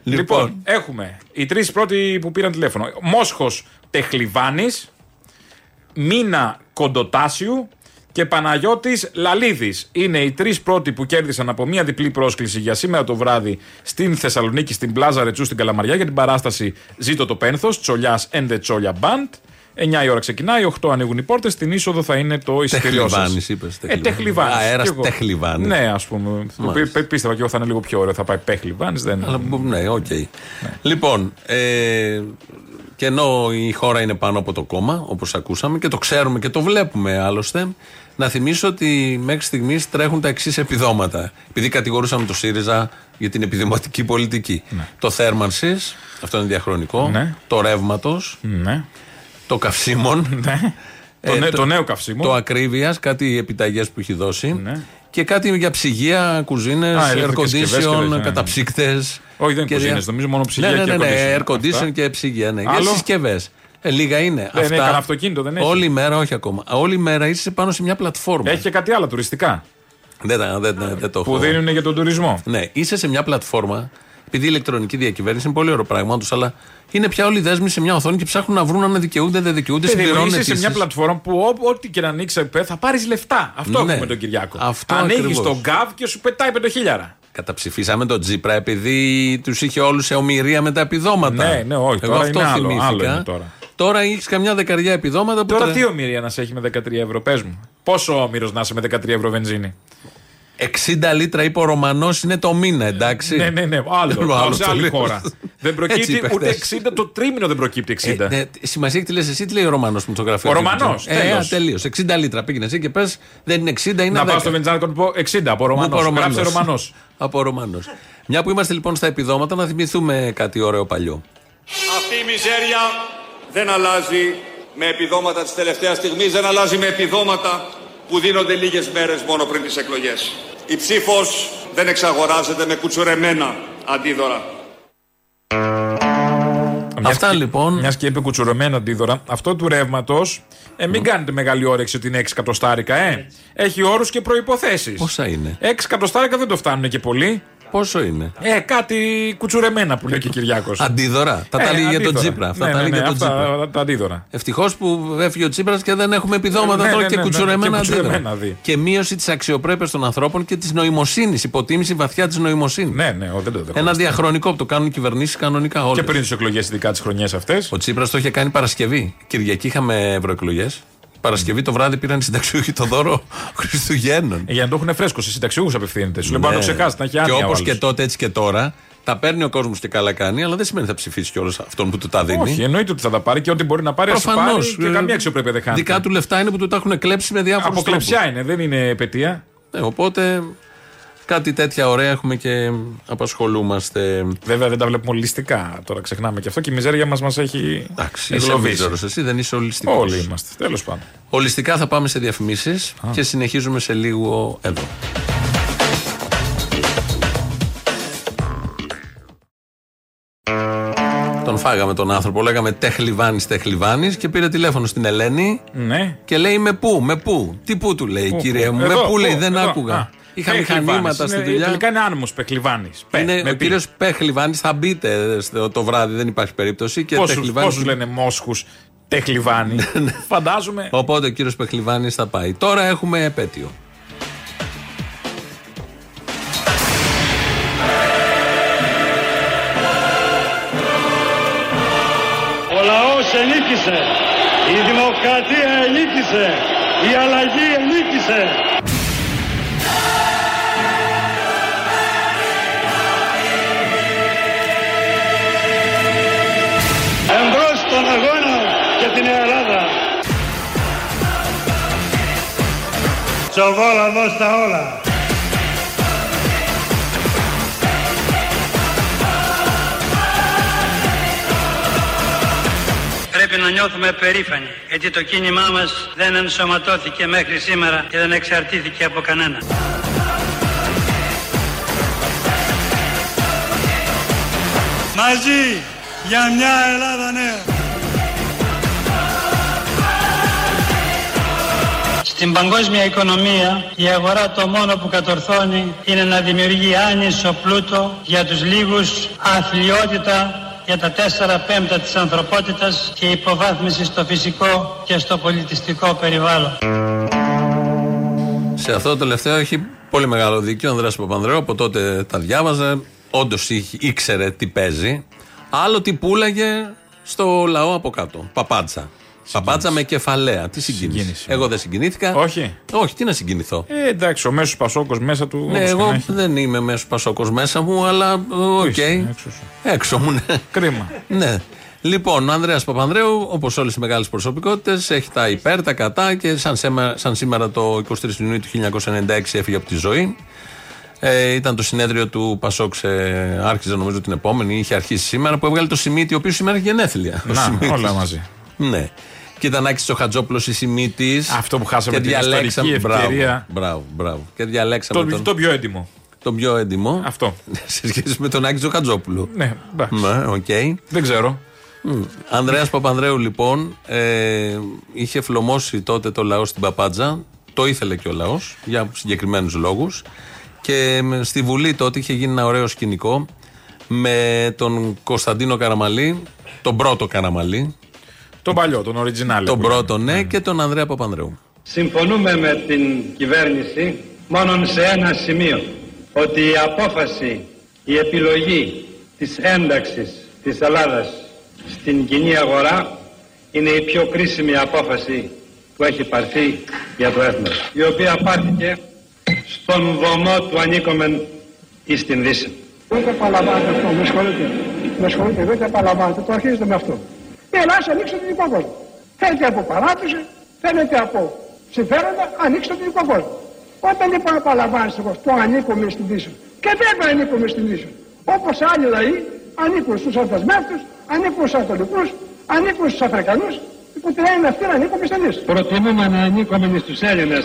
Λοιπόν, έχουμε οι τρεις πρώτοι που πήραν τηλέφωνο. Μόσχος Τεχλιβάνης, Μίνα Κοντοτάσιου και Παναγιώτης Λαλίδης. Είναι οι τρεις πρώτοι που κέρδισαν από μία διπλή πρόσκληση για σήμερα το βράδυ στην Θεσσαλονίκη, στην Πλαζ Αρετσού στην Καλαμαριά για την παράσταση Ζήτω το Πένθος, Τσολιάς and the Τσόλια Band. 9 η ώρα ξεκινάει, 8 ανοίγουν οι πόρτες. Στην είσοδο θα είναι το εισιτήριό σας. Τεχλιβάνης, είπες. Ε, Τεχλιβάνης. Αέρας Κι εγώ. Τεχλιβάνης. Ναι, ας πούμε. Μάλιστα. Πι- Πίστευα και εγώ θα είναι λίγο πιο ωραίο. Θα πάει Πέχλιβάνη. Δεν... Αλλά, ναι, οκ. Λοιπόν, ε, και ενώ η χώρα είναι πάνω από το κόμμα, όπως ακούσαμε και το ξέρουμε και το βλέπουμε άλλωστε, να θυμίσω ότι μέχρι στιγμής τρέχουν τα εξής επιδόματα. Επειδή κατηγορούσαμε το ΣΥΡΙΖΑ για την επιδηματική πολιτική. Το θέρμανσης, αυτό είναι διαχρονικό. Ναι. Το ρεύματος. Ναι. Το καυσίμων. Το νέ- το νέο καυσίμο. Το ακρίβειας, κάτι επιταγές που έχει δώσει. Ναι. Και κάτι για ψυγεία, κουζίνες, Α, air ηλεκτρικές συσκευές και τέτοια, condition, ναι. καταψύκτες. Όχι, δεν είναι κουζίνες, νομίζω μόνο ψυγεία ναι, ναι, και ναι, ναι, air air condition. condition Αυτά. και ψυγεία. Ναι. Για Άλλο; συσκευές. Ε, λίγα είναι. Δεν έχει κανένα αυτοκίνητο, δεν έχει. Όλη μέρα, όχι ακόμα. Όλη μέρα είσαι πάνω σε μια πλατφόρμα. Έχει και κάτι άλλο τουριστικά. Δεν, τα- δεν, δεν, δεν το Που έχω. δίνουν για τον τουρισμό. Ναι, είσαι σε μια πλατφόρμα. Επειδή η ηλεκτρονική διακυβέρνηση είναι πολύ ωραίο πράγμα τους, αλλά είναι πια όλοι δέσμοι σε μια οθόνη και ψάχνουν να βρουν αν δικαιούνται, δεν δικαιούνται, Παιδί μου, συμπληρώνουν είσαι σε μια αιτήσεις. πλατφόρμα που ό- ό,τι και να ανοίξει θα πάρεις λεφτά. Αυτό Ναι. έχουμε τον Κυριάκο. Αυτό Ανοίγεις ακριβώς. τον γκάβ και σου πετάει πεντοχίλιαρα. Καταψηφίσαμε τον Τζίπρα επειδή τους είχε όλους σε ομοιρία με τα επιδόματα. Ναι, ναι, όχι, Εγώ τώρα αυτό είναι άλλο, θυμήθηκα. άλλο είναι τώρα. Τώρα έχεις καμιά δεκαριά επιδόματα που. Τώρα τα- τι ομοιρία να σε έχει με 13 ευρώ, πες μου. Πόσο όμοιρος να είσαι με 13 ευρώ βενζίνη; 60 λίτρα είπε ο Ρωμανός είναι το μήνα, εντάξει. Ναι, ναι, ναι, άλλο. Άλλο σε το άλλη λέω. χώρα. Δεν Έτσι προκύπτει είπε ούτε χθες. 60, το τρίμηνο δεν προκύπτει 60. Ε, ναι, σημασία έχει τι λες εσύ, τι λέει ο Ρωμανός που το γραφείο. Ο Ρωμανός, Ε, τέλος. τελείως. 60 λίτρα πήγαινε εσύ και πες δεν είναι 60, είναι να 10. πάω στο βενζινάδικο να του πω 60 από Ρωμανός. Γράψε Ρωμανός. Από Ρωμανός. Μια που είμαστε λοιπόν στα επιδόματα, να θυμηθούμε κάτι ωραίο παλιό. Αυτή η μιζέρια δεν αλλάζει με επιδόματα της τελευταίας στιγμής, δεν αλλάζει με επιδόματα που δίνονται λίγες μέρες μόνο πριν τις εκλογές. Η ψήφος δεν εξαγοράζεται με κουτσουρεμένα αντίδωρα. Αυτά λοιπόν. Μια και είπε κουτσουρωμένα αντίδωρα, αυτό του ρεύματος, ε, μην κάνετε μεγάλη όρεξη ότι είναι 6 εκατοστάρικα, ε. Έχει όρους και προποθέσει. Πόσα είναι; 6 εκατοστάρικα δεν το φτάνουν και πολύ. Πόσο είναι; Ε, κάτι κουτσουρεμένα που λέει και ο Κυριάκος. Αντίδωρα. Τα τα λέει για τον Τσίπρα. Αυτά ναι, τα ναι, λέει για ναι, τον αυτά, Τσίπρα. Τα αντίδωρα. Ευτυχώς που έφυγε ο Τσίπρας και δεν έχουμε επιδόματα Ναι, τώρα ναι, και ναι, ναι, κουτσουρεμένα και κουτσουρεμένα αντίδωρα. δει. Και μείωση της αξιοπρέπειας των ανθρώπων και της νοημοσύνης. Υποτίμηση βαθιά της νοημοσύνης. Ναι, ναι, ο, δεν το δεχόμαστε. Ένα διαχρονικό που το κάνουν οι κυβερνήσεις κανονικά όλες. Και πριν τις εκλογές, ειδικά τις χρονιές αυτές. Ο Τσίπρας το είχε κάνει Παρασκευή. Κυριακή είχαμε ευρωεκλογές. Παρασκευή το βράδυ πήραν οι συνταξιούχοι το δώρο Χριστουγέννων. Για να το έχουν φρέσκο, σε συνταξιούχους απευθύνεται. Σου λέει πάνω να το ξεχάσει, να έχει Και άνοια. ο όπω άλλος. και τότε έτσι και τώρα, τα παίρνει ο κόσμος και καλά κάνει, αλλά δεν σημαίνει θα ψηφίσει κιόλας αυτόν που του τα δίνει. Όχι, εννοείται ότι θα τα πάρει και ό,τι μπορεί να πάρει, θα Προφανώ. πάρει και καμία αξιοπρέπεια δεν χάνει. Δικά του λεφτά είναι που του τα έχουν κλέψει με διάφορους Από κλεψιά είναι, δεν είναι πετία. Ναι, οπότε κάτι τέτοια ωραία έχουμε και απασχολούμαστε. Βέβαια δεν τα βλέπουμε ολιστικά. Τώρα ξεχνάμε και αυτό και η μιζέρια μας μας έχει Εντάξει, είσαι εγκλωβίσει. μίζερος, εσύ δεν είσαι ολιστικός. Όλοι είμαστε. Τέλος πάντων. Ολιστικά θα πάμε σε διαφημίσεις και συνεχίζουμε σε λίγο εδώ. Τον φάγαμε τον άνθρωπο. Λέγαμε Τεχλιβάνης, Τεχλιβάνης και πήρε τηλέφωνο στην Ελένη. Ναι. Και λέει με πού, με πού. Τι πού του λέει, Πού, κύριε πού. μου. Εδώ, με πού λέει, πού, δεν εδώ. άκουγα. Α, Είχα Πεχλιβάνης. μηχανήματα στη Είναι- δουλειά. Τελικά είναι άνεμος Πεχλιβάνη. Είναι ο κύριος Πεχλιβάνη, θα μπείτε στο- το βράδυ, δεν υπάρχει περίπτωση. Και Πόσους, Τεχλιβάνης- πόσους λένε Μόσχους Τεχλιβάνη. Φαντάζομαι. Οπότε ο κύριος Πεχλιβάνη θα πάει. Τώρα έχουμε επέτειο. Ο λαός ενίκησε. Η δημοκρατία ενίκησε. Η αλλαγή ενίκησε. Τσοβόλα δώσ' τα όλα. Πρέπει να νιώθουμε περήφανοι, γιατί το κίνημά μας δεν ενσωματώθηκε μέχρι σήμερα και δεν εξαρτήθηκε από κανένα. Μαζί για μια Ελλάδα νέα. Στην παγκόσμια οικονομία η αγορά το μόνο που κατορθώνει είναι να δημιουργεί άνισο πλούτο για τους λίγους, αθλειότητα για τα τέσσερα πέμπτα της ανθρωπότητας και υποβάθμιση στο φυσικό και στο πολιτιστικό περιβάλλον. Σε αυτό το τελευταίο έχει πολύ μεγάλο δίκιο ο Ανδρέας Παπανδρέου. Από τότε τα διάβαζε. Όντως ήξερε τι παίζει. Άλλο τι πουλάγε στο λαό από κάτω. Παπάτσα. Παπάτζα με κεφαλαία. Τι συγκίνηση. Εγώ δεν συγκινήθηκα. Όχι. Όχι, τι να συγκινηθώ; Ε, εντάξει, ο μέσος Πασόκος μέσα του. Ναι, όπως και να εγώ έχει. δεν είμαι μέσος Πασόκος μέσα μου, αλλά ε, οκ. Είσαι, έξω σου. Έξω μου, ναι. Κρίμα. ναι. Λοιπόν, ο Ανδρέας Παπανδρέου, όπως όλες οι μεγάλες προσωπικότητες, έχει τα υπέρ, τα κατά και σαν, σέμα- σαν σήμερα το 23 Ιουνίου του 1996 έφυγε από τη ζωή. Ε, ήταν το συνέδριο του Πασόκ, σε, άρχιζε νομίζω την επόμενη, είχε αρχίσει σήμερα, που έβγαλε το Σημίτη, ο οποίος σήμερα έχει γενέθλια. Ο Να, Σημίτης. όλα μαζί. Ναι. Και ήταν Άκης Τσοχατζόπουλος ή Σημίτης. Αυτό που χάσαμε και την διαλέξαμε. ιστορική Μπράβο, ευκαιρία. Μπράβο, μπράβο. Και διαλέξαμε. Το, τον, το πιο έντιμο. τον πιο έντιμο. Αυτό. σε σχέση με τον Άκη Τσοχατζόπουλο. Ναι, εντάξει. Ναι, οκ. Δεν ξέρω. Ανδρέας Παπανδρέου λοιπόν ε, είχε φλωμώσει τότε ο λαός στην Παπάτζα. Το ήθελε και ο λαός για συγκεκριμένους λόγους. Και με- στη Βουλή τότε είχε γίνει ένα ωραίο σκηνικό με τον Κωνσταντίνο Καραμαλή, τον πρώτο Καραμαλή. Τον παλιό, τον original. Τον που πρώτο, ναι, και τον Ανδρέα Παπανδρέου. Συμφωνούμε με την κυβέρνηση μόνο σε ένα σημείο. Ότι η απόφαση, η επιλογή της ένταξης της Ελλάδας στην κοινή αγορά είναι η πιο κρίσιμη απόφαση που έχει πάρθει για το έθνος. Η οποία πάρθηκε στον βωμό του ανήκομεν εις την Δύση. Δεν το επαναλαμβάνετε αυτό, με συγχωρείτε. Με συγχωρείτε, δεν το επαναλαμβάνετε, το αρχίζετε με αυτό. Η Ελλάδα ανοίξτε τον δικό κόσμο. Θέλετε από παράδοση, θέλετε από συμφέροντα, ανοίξτε τον δικό κόσμο. Όταν λοιπόν επαναλαμβάνεστε εγώ, το ανήκουμε στην Δύση. Και βέβαια ανήκουμε στην Δύση. Όπως άλλοι λαοί ανήκουν στους Ορθασμεύτους, ανήκουν στους Ανατολικούς, ανήκουν στους Αφρικανούς. Που την είναι αυτή να ανήκουμε στην Δύση. Προτιμούμε να ανήκουμε στους Έλληνες.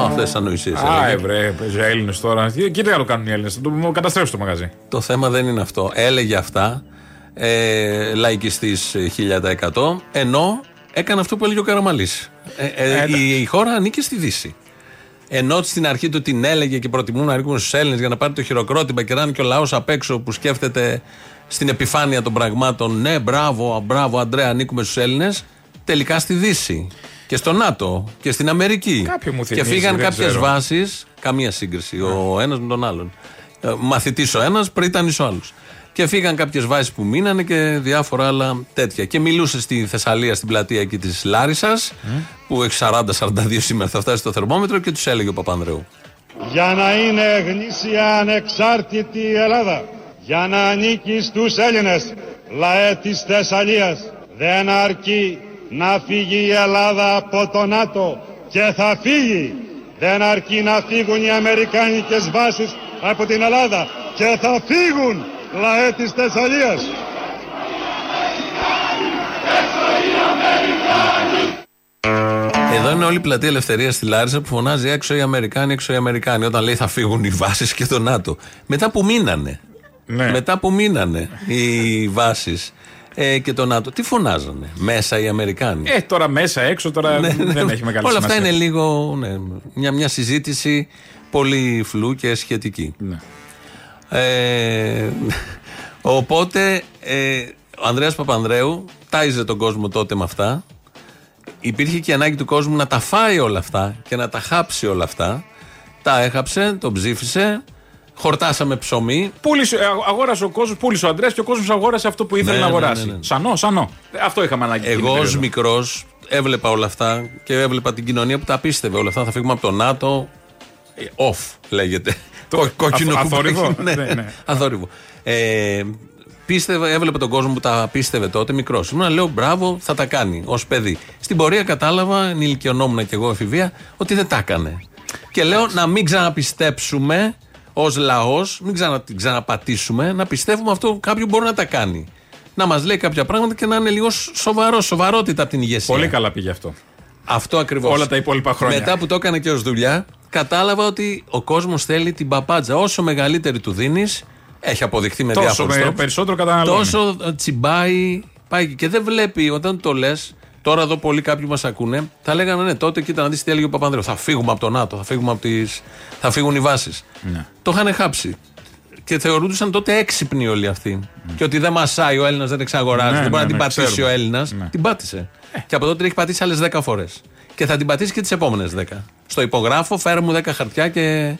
Αυτέ τι ανοησίες. Α, ε, βρε, Έλληνες τώρα. Τι τι άλλο κάνουν οι Έλληνες, θα το καταστρέψουν το μαγαζί. Το θέμα δεν είναι αυτό. Έλεγε αυτά. Ε, Λαϊκιστής 1000%. Ενώ έκανε αυτό που έλεγε ο Καραμαλής. Ε, ε, η, η χώρα ανήκει στη Δύση. Ενώ στην αρχή του την έλεγε και προτιμούν να ανήκουν στους Έλληνες για να πάρει το χειροκρότημα και να είναι και ο λαός απ' έξω που σκέφτεται στην επιφάνεια των πραγμάτων. Ναι, μπράβο, μπράβο, Αντρέα, ανήκουμε στους Έλληνες. Τελικά στη Δύση. Και στο ΝΑΤΟ και στην Αμερική. Κάποιο μου και θυμίζει, φύγαν δεν κάποιες ξέρω. βάσεις. Καμία σύγκριση. Ο ένας με τον άλλον. Μαθητής ο ένας, πρίτανη ο άλλος. Και φύγαν κάποιες βάσεις που μείνανε και διάφορα άλλα τέτοια. Και μιλούσε στη Θεσσαλία, στην πλατεία εκεί της Λάρισας, που έχει 40-42 σήμερα, θα φτάσει στο θερμόμετρο και τους έλεγε ο Παπανδρέου. για να είναι γνήσια ανεξάρτητη η Ελλάδα, για να ανήκει στους Έλληνες, λαέ της Θεσσαλίας, δεν αρκεί να φύγει η Ελλάδα από το ΝΑΤΟ και θα φύγει. Δεν αρκεί να φύγουν οι αμερικάνικες βάσεις από την Ελλάδα και θα φύγουν, λαέ της Θεσσαλίας. Εδώ είναι όλη η πλατεία Ελευθερίας στη Λάρισα που φωνάζει έξω οι Αμερικάνοι, έξω οι Αμερικάνοι. Όταν λέει θα φύγουν οι βάσεις και το ΝΑΤΟ. Μετά που μείνανε. Ναι. Μετά που μείνανε οι βάσεις ε, και το ΝΑΤΟ, τι φωνάζανε μέσα οι Αμερικάνοι. Ε, τώρα μέσα, έξω, τώρα Ναι, ναι, δεν ναι. έχει μεγάλη Όλα αυτά σημασία. είναι λίγο ναι, μια, μια συζήτηση πολύ φλού και σχετική. Ναι. Ε, οπότε ε, ο Ανδρέας Παπανδρέου τάιζε τον κόσμο τότε με αυτά. Υπήρχε και η ανάγκη του κόσμου να τα φάει όλα αυτά και να τα χάψει όλα αυτά. Τα έχαψε, τον ψήφισε, χορτάσαμε ψωμί. Πούλησε, ε, αγ- αγόρασε ο κόσμος, πούλησε ο Αντρέα και ο κόσμος αγόρασε αυτό που ήθελε Ναι, να ναι, αγοράσει. ναι, ναι. Σανό, σανό. Ε, Αυτό είχαμε ανάγκη. εκείνη Εγώ την ως περίοδο. μικρός έβλεπα όλα αυτά και έβλεπα την κοινωνία που τα πίστευε όλα αυτά. Θα φύγουμε από το ΝΑΤΟ. Ε, Off λέγεται. Κο- κόκκινο αθ- κουμπί. αθόρυβο. ναι, Ναι, ναι. αθόρυβο. Ε, πίστευε, έβλεπε τον κόσμο που τα πίστευε τότε μικρός. Ήμουν λέω μπράβο, θα τα κάνει ως παιδί. Στην πορεία κατάλαβα, ενηλικιωνόμουν κι εγώ εφηβεία, ότι δεν τα έκανε. Και λέω να μην ξαναπιστέψουμε ως λαός, μην ξανα, την ξαναπατήσουμε, να πιστεύουμε αυτό κάποιον μπορεί να τα κάνει. Να μας λέει κάποια πράγματα και να είναι λίγο σοβαρό, σοβαρότητα από την ηγεσία. Πολύ καλά πήγε αυτό. Αυτό ακριβώς. Όλα τα υπόλοιπα χρόνια. Μετά που το έκανε και ως δουλειά, κατάλαβα ότι ο κόσμος θέλει την παπάντζα. Όσο μεγαλύτερη του δίνεις, έχει αποδειχθεί με Τόσο διάφορους με- τρόπους, περισσότερο καταναλώνει. Τόσο ε, τσιμπάει, πάει και δεν βλέπει όταν το λες. Τώρα εδώ πολλοί κάποιοι μας ακούνε, θα λέγανε ναι, τότε κοίτα να δεις τι έλεγε ο Παπανδρέου. Θα φύγουμε από το ΝΑΤΟ, θα, φύγουμε από τις, θα φύγουν οι βάσεις. Ναι. Το είχαν χάψει. Και θεωρούνταν τότε έξυπνοι όλοι αυτοί. Και ότι δεν μασάει ο Έλληνας, δεν εξαγοράζει, Ναι, δεν μπορεί ναι, να την ναι, πατήσει ξέρουμε. ο Έλληνας. Ναι. Την πάτησε. Και από τότε την έχει πατήσει άλλες 10 φορές. Και θα την πατήσει και τις επόμενες 10. Στο υπογράφο, φέρε μου 10 χαρτιά και,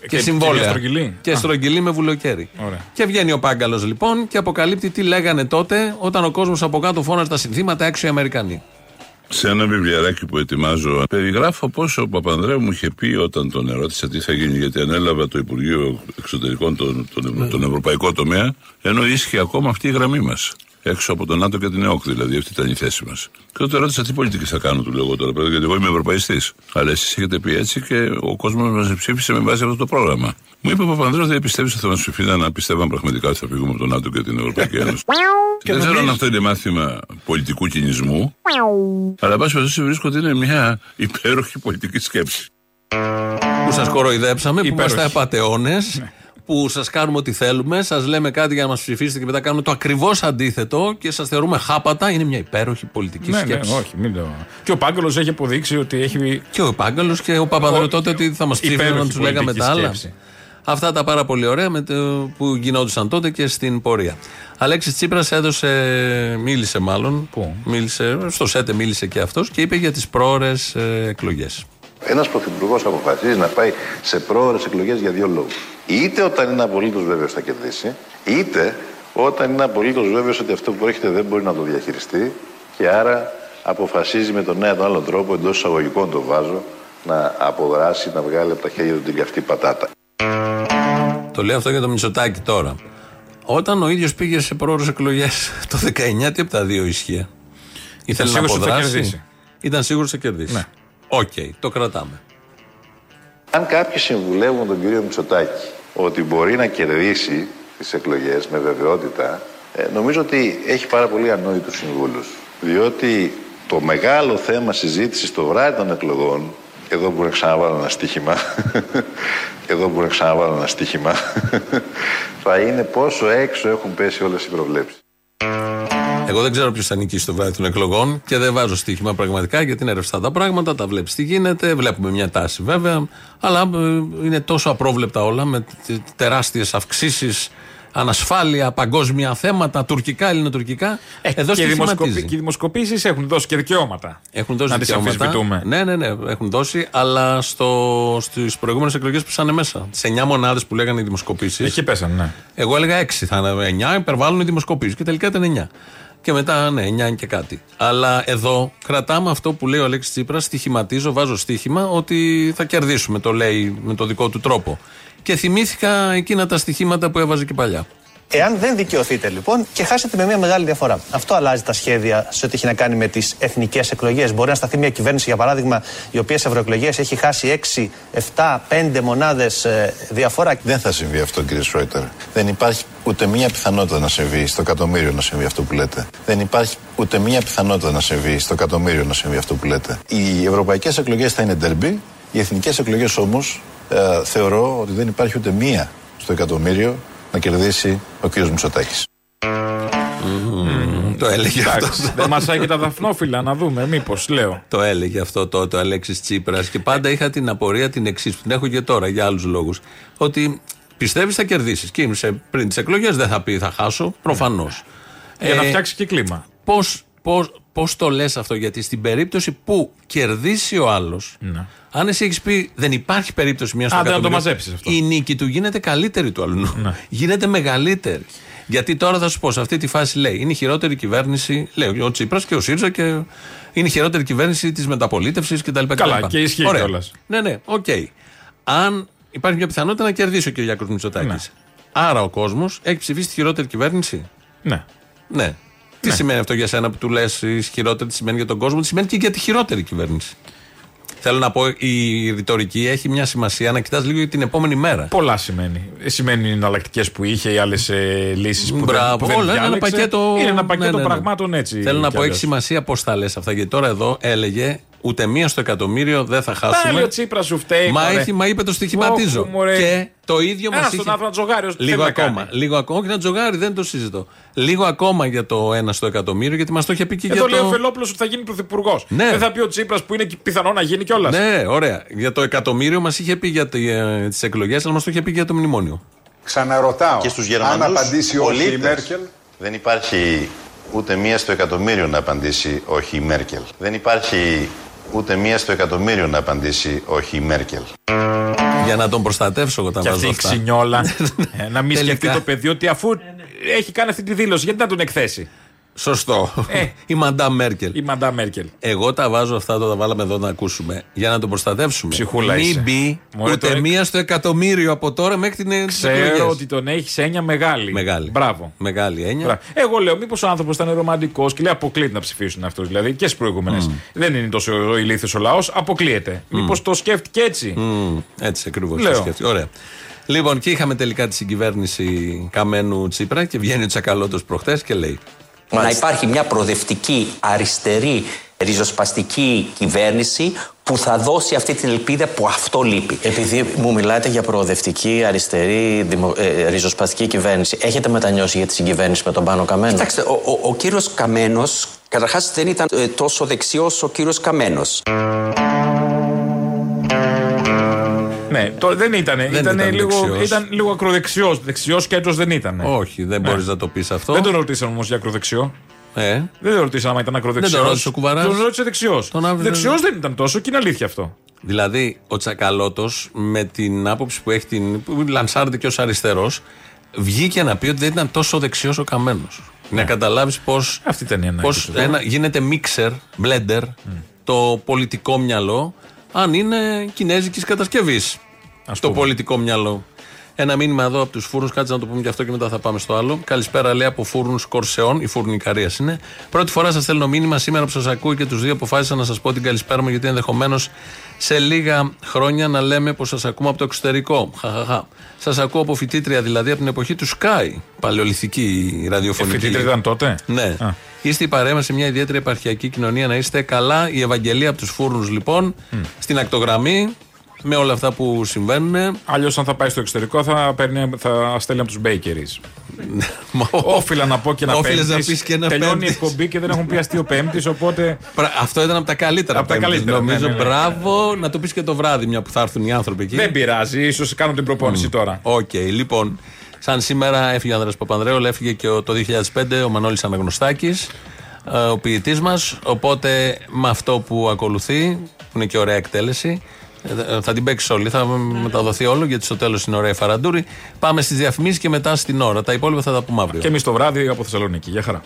και, και συμβόλαια. μια στρογγυλή. Και Α. στρογγυλή με βουλοκαίρι. Ωραία. Και βγαίνει ο Πάγκαλος λοιπόν και αποκαλύπτει τι λέγανε τότε όταν ο κόσμος από κάτω φώναζε τα συνθήματα έξω οι Αμερικανοί. Σε ένα βιβλιαράκι που ετοιμάζω, περιγράφω πόσο ο Παπανδρέου μου είχε πει όταν τον ερώτησα τι θα γίνει, γιατί ανέλαβα το Υπουργείο Εξωτερικών, τον, τον, Ναι. τον Ευρωπαϊκό τομέα, ενώ ίσχυε ακόμα αυτή η γραμμή μας. Έξω από τον ΝΑΤΟ και την ΕΟΚ, δηλαδή, αυτή ήταν η θέση μας. Και τότε ρώτησα τι πολιτική θα κάνω, του λέω εγώ τώρα, πέρα, γιατί εγώ είμαι Ευρωπαϊστής. Αλλά εσείς έχετε πει έτσι και ο κόσμος μας ψήφισε με βάση αυτό το πρόγραμμα. Μου είπε ο Παπανδρέου, δεν πιστεύεις ότι θα μας ψηφίσουν να πιστεύαν πραγματικά ότι θα φύγουμε από τον ΝΑΤΟ και την Ευρωπαϊκή Ένωση. δεν ξέρω αν αυτό είναι μάθημα πολιτικού κινησμού, αλλά εν πάση περιπτώσει βρίσκω ότι είναι μια υπέροχη πολιτική σκέψη. Που σας κοροϊδέψαμε, που Υπέροχη. είμαστε απαταιώνε, που σας κάνουμε ό,τι θέλουμε, σας λέμε κάτι για να μας ψηφίσετε και μετά κάνουμε το ακριβώς αντίθετο και σας θεωρούμε χάπατα. Είναι μια υπέροχη πολιτική Ναι, ναι, σκέψη. όχι, μην το. Και ο Πάγκαλος έχει αποδείξει ότι έχει. Και ο Πάγκαλος και ο Παπανδρέου Ο- τότε ότι θα μας ψήφισαν να υπέροχη τους λέγαμε πολιτική τα άλλα. σκέψη. Αυτά τα πάρα πολύ ωραία με το, που γινόντουσαν τότε και στην πορεία. Αλέξης Τσίπρας έδωσε, μίλησε μάλλον. Πού; Μίλησε, στο ΣΕΤΕ μίλησε και αυτός και είπε για τις πρόορε εκλογές. Ένας πρωθυπουργός αποφασίζει να πάει σε πρόορε εκλογές για δύο λόγους. Είτε όταν είναι απολύτως βέβαιος θα κερδίσει, είτε όταν είναι απολύτως βέβαιος ότι αυτό που έρχεται δεν μπορεί να το διαχειριστεί και άρα αποφασίζει με τον ένα ή τον άλλο τρόπο εντός εισαγωγικών το βάζω να αποδράσει, να βγάλει από τα χέρια του την καυτή πατάτα. Το λέω αυτό για το Μητσοτάκη τώρα. Όταν ο ίδιος πήγε σε πρόωρες εκλογές το 19, τι από τα δύο ίσχυε. Ήθελε να σίγουρος ότι θα αποδράσει; κερδίσει. Ήταν σίγουρος ότι θα κερδίσει. Ναι. Οκ, το κρατάμε. Αν κάποιοι συμβουλεύουν τον κύριο Μητσοτάκη ότι μπορεί να κερδίσει τις εκλογές με βεβαιότητα, ε, νομίζω ότι έχει πάρα πολύ ανόητους συμβούλους. Διότι το μεγάλο θέμα συζήτησης το βράδυ των εκλογών, εδώ μπορεί να ξαναβάλω ένα στοίχημα, εδώ μπορεί να ξαναβάλω ένα στοίχημα, θα είναι πόσο έξω έχουν πέσει όλες οι προβλέψεις. Εγώ δεν ξέρω ποιος θα νικήσει το βράδυ των εκλογών και δεν βάζω στοίχημα πραγματικά γιατί είναι ρευστά τα πράγματα, τα βλέπεις τι γίνεται. Βλέπουμε μια τάση βέβαια, αλλά ε, είναι τόσο απρόβλεπτα όλα με τεράστιες αυξήσεις, ανασφάλεια, παγκόσμια θέματα, τουρκικά, ελληνοτουρκικά. Εδώ Ε, και, οι δημοσκοπη... στοιχηματίζει. και οι δημοσκοπήσεις έχουν δώσει και δικαιώματα. Έχουν δώσει να τις δικαιώματα. αμφισβητούμε. Ναι, ναι, ναι, έχουν δώσει, αλλά στο, στις προηγούμενες εκλογές που ήσαν μέσα. Τι 9 μονάδες που λέγανε οι δημοσκοπήσεις. Εκεί πέσανε, ναι. Εγώ έλεγα 6 θα είναι 9, υπερβάλλουν οι δημοσκοπήσεις και τελικά ήταν 9. Και μετά, ναι, 9 και κάτι. Αλλά εδώ κρατάμε αυτό που λέει ο Αλέξης Τσίπρας, στοιχηματίζω, βάζω στοίχημα ότι θα κερδίσουμε. Το λέει με το δικό του τρόπο. Και θυμήθηκα εκείνα τα στοιχήματα που έβαζε και παλιά. Εάν δεν δικαιωθείτε λοιπόν και χάσετε με μια μεγάλη διαφορά. Αυτό αλλάζει τα σχέδια σε ό,τι έχει να κάνει με τις εθνικές εκλογές. Μπορεί να σταθεί μια κυβέρνηση, για παράδειγμα, η οποία σε ευρωεκλογές έχει χάσει 6, 7, 5 μονάδες διαφορά. Δεν θα συμβεί αυτό, κύριε Σρόιτερ. Δεν υπάρχει ούτε μία πιθανότητα να συμβεί στο εκατομμύριο να συμβεί αυτό που λέτε. Δεν υπάρχει ούτε μία πιθανότητα να συμβεί στο εκατομμύριο να συμβεί αυτό που λέτε. Οι ευρωπαϊκές εκλογές θα είναι ντερμπι. Οι εθνικές εκλογές όμως θεωρώ ότι δεν υπάρχει ούτε μία στο εκατομμύριο να κερδίσει ο κύριος Μητσοτάκης. Το έλεγε αυτός. Εντάξει, δεν μας και τα δαφνόφυλλα να δούμε, μήπως λέω. Το έλεγε αυτό τότε ο Αλέξης Τσίπρας και πάντα είχα την απορία την εξής που την έχω και τώρα για άλλους λόγους. Ότι πιστεύεις θα κερδίσεις. Και σε- πριν τις εκλογές δεν θα πει θα χάσω, προφανώς. Για να φτιάξει και κλίμα. Πώς πώς, πώς το λες αυτό, γιατί στην περίπτωση που κερδίσει ο άλλος, αν εσύ έχεις πει δεν υπάρχει περίπτωση μιας στο Ναι. Άντε να το εκατομμύριο, μαζέψεις αυτό. Ναι. Η νίκη του γίνεται καλύτερη του αλλού. Γίνεται μεγαλύτερη. Γιατί τώρα θα σου πω, σε αυτή τη φάση λέει, είναι η χειρότερη κυβέρνηση, λέει ο Τσίπρας και ο ΣΥΡΙΖΑ και είναι η χειρότερη κυβέρνηση της μεταπολίτευσης κτλ. Καλά, κτλ. και ισχύει Ωραία. κιόλας. Ναι, ναι, οκ. Αν υπάρχει μια πιθανότητα να κερδίσει ο Κυριάκος Μητσοτάκης. Άρα ο κόσμος έχει ψηφίσει τη χειρότερη κυβέρνηση; Ναι. Ναι. Τι σημαίνει αυτό για σένα που του λες χειρότερη, τι σημαίνει για τον κόσμο, τι σημαίνει και για τη χειρότερη κυβέρνηση; Θέλω να πω, η ρητορική έχει μια σημασία να κοιτάς λίγο την επόμενη μέρα. Πολλά σημαίνει. Ε, Σημαίνει οι εναλλακτικές που είχε, οι άλλες λύσεις που, δεν- Μπράβο, που δεν όλα είναι ένα διάλεξε. πακέτο. Είναι ένα πακέτο Ναι, ναι, ναι. πραγμάτων έτσι. Θέλω να κι πω, έχει αλλιώς. σημασία πώ τα λες αυτά. Γιατί τώρα εδώ έλεγε ούτε μία στο εκατομμύριο δεν θα Πάλι χάσουμε. ο Τσίπρας σου φταίει. Μα, μωρέ. έχει, μα είπε το στοιχηματίζω. Όχου, μωρέ. Και το ίδιο μας Ένα είχε. στον άνθρωπο να τζογάρει όσο Λίγο θέλει να ακόμα. κάνει. Λίγο ακόμα. Όχι να τζογάρει, δεν το συζητώ. Λίγο ακόμα για το ένα στο εκατομμύριο, γιατί μας το είχε πει και Εδώ για λέει το. ο Φελόπουλος ότι θα γίνει πρωθυπουργός. Ναι. Δεν θα πει ο Τσίπρας που είναι και πιθανό να γίνει κιόλας. Ναι, ωραία. Για το εκατομμύριο μας είχε πει για τις εκλογές, αλλά μας το είχε πει για το μνημόνιο. Ξαναρωτάω. Και στους Γερμανούς αν απαντήσει όχι η πολίτες, Μέρκελ; Δεν υπάρχει ούτε μία στο εκατομμύριο να απαντήσει όχι η Μέρκελ. Δεν υπάρχει ούτε μία στο εκατομμύριο να απαντήσει όχι η Μέρκελ. Για να τον προστατεύσω εγώ τα Και βάζω αυτή η αυτά. ξυνιόλα. ε, να μην Τελικά. σκεφτεί το παιδί ότι αφού έχει κάνει αυτή τη δήλωση, γιατί να τον εκθέσει; Σωστό. η Μαντά Μέρκελ. Η Μαντά Μέρκελ. Εγώ τα βάζω αυτά, το τα βάλαμε εδώ να ακούσουμε. Για να τον προστατεύσουμε. Ψυχούλα Μην είσαι. μπει Μωρέ, ούτε το- μία στο εκατομμύριο από τώρα μέχρι την τις Ξέρω εκλογές. ότι τον έχεις σε έννοια μεγάλη. Μεγάλη. Μπράβο. Μεγάλη έννοια. Μπράβο. Εγώ λέω, μήπως ο άνθρωπος ήταν ρομαντικός και λέει αποκλείεται να ψηφίσουν αυτούς. Δηλαδή και στις προηγούμενες. Δεν είναι τόσο ο ηλίθιος ο λαός, αποκλείεται. Μήπως το σκέφτηκε έτσι; Μμμ, έτσι ακριβώς. Λέω. Ωραία. Λοιπόν, και είχαμε τελικά τη συγκυβέρνηση Καμένου Τσίπρα και βγαίνει ο Τσακαλώτος προχτές και λέει. Να υπάρχει μια προοδευτική, αριστερή, ριζοσπαστική κυβέρνηση που θα δώσει αυτή την ελπίδα που αυτό λείπει. Επειδή μου μιλάτε για προοδευτική, αριστερή, δημο, ε, ριζοσπαστική κυβέρνηση, έχετε μετανιώσει για τη συγκυβέρνηση με τον Πάνο Καμένο; Κοιτάξτε, ο, ο, ο κύριος Καμένος, καταρχάς δεν ήταν ε, τόσο δεξιός ο κύριος Καμένος. Ναι, το, δεν ήταν. Δεν Ήταν, ήταν λίγο, δεξιός. ήταν λίγο ακροδεξιός. Δεξιός και έτο δεν ήταν. Όχι, δεν Ναι. μπορείς να το πεις αυτό. Δεν τον ρωτήσαμε όμως για ακροδεξιό. Ε, Δεν τον ρωτήσαμε αν ήταν ακροδεξιός. Δεν τον ρώτησε ο Κουβαράς. Τον ρώτησε δεξιός. Τον άφησε- Δεξιός δεν ήταν τόσο και είναι αλήθεια αυτό. Δηλαδή, ο Τσακαλώτος με την άποψη που έχει την. που λανσάρεται και ως αριστερός, βγήκε να πει ότι δεν ήταν τόσο δεξιός ο Καμένος. Να καταλάβεις πώ. Ναι. Αυτή ήταν η ανάγκη. Πώς του τώρα. ένα, γίνεται μίξερ, blender, το πολιτικό μυαλό, αν είναι κινέζικης κατασκευής. Το πολιτικό μυαλό. Ένα μήνυμα εδώ από τους φούρνους, κάτσε να το πούμε και αυτό και μετά θα πάμε στο άλλο. Καλησπέρα, λέει από φούρνους Κορσεών, η φούρνη Ικαρίας είναι. Πρώτη φορά σας στέλνω μήνυμα σήμερα που σας ακούω και τους δύο αποφάσισα να σας πω την καλησπέρα μου, γιατί ενδεχομένως σε λίγα χρόνια να λέμε πως σας ακούμε από το εξωτερικό. Χαχαχά. Σας ακούω από φοιτήτρια δηλαδή από την εποχή του Sky, παλαιοληθική ραδιοφωνική. Ε, φοιτήτρια ήταν τότε; Ναι. Α. Είστε η παρέα μας σε μια ιδιαίτερη επαρχιακή κοινωνία να είστε καλά. Η Ευαγγελία από τους Φούρνους λοιπόν, στην ακτογραμμή, με όλα αυτά που συμβαίνουν. Αλλιώς, αν θα πάει στο εξωτερικό, θα, παίρνει, θα στέλνει από τους bakeries. Όφειλα να πω και ένα Όφειλες πέμπτης. να πεις και ένα Τελειώνει η πέμπτης. εκπομπή και δεν έχουν πει αστείο πέμπτης, οπότε. Πρα- Αυτό ήταν από τα καλύτερα. Από τα πέμπτης, καλύτερα, ναι, Νομίζω, ναι, ναι. μπράβο, να το πεις και το βράδυ, μια που θα έρθουν οι άνθρωποι εκεί. Δεν πειράζει, ίσως κάνω την προπόνηση τώρα. Οκ, λοιπόν. Σαν σήμερα έφυγε ο Άνδρας Παπανδρέου, αλλά έφυγε και ο- το 2005 ο Μανώλης Αναγνωστάκης, ε, ο ποιητής μας. Οπότε με αυτό που ακολουθεί, που είναι και ωραία εκτέλεση, ε, θα την παίξεις όλη, θα μεταδοθεί όλο γιατί στο τέλος είναι ωραία η φαραντούρη. Πάμε στις διαφημίσεις και μετά στην ώρα. Τα υπόλοιπα θα τα πούμε αύριο. Και εμείς το βράδυ από Θεσσαλονίκη. Γεια χαρά.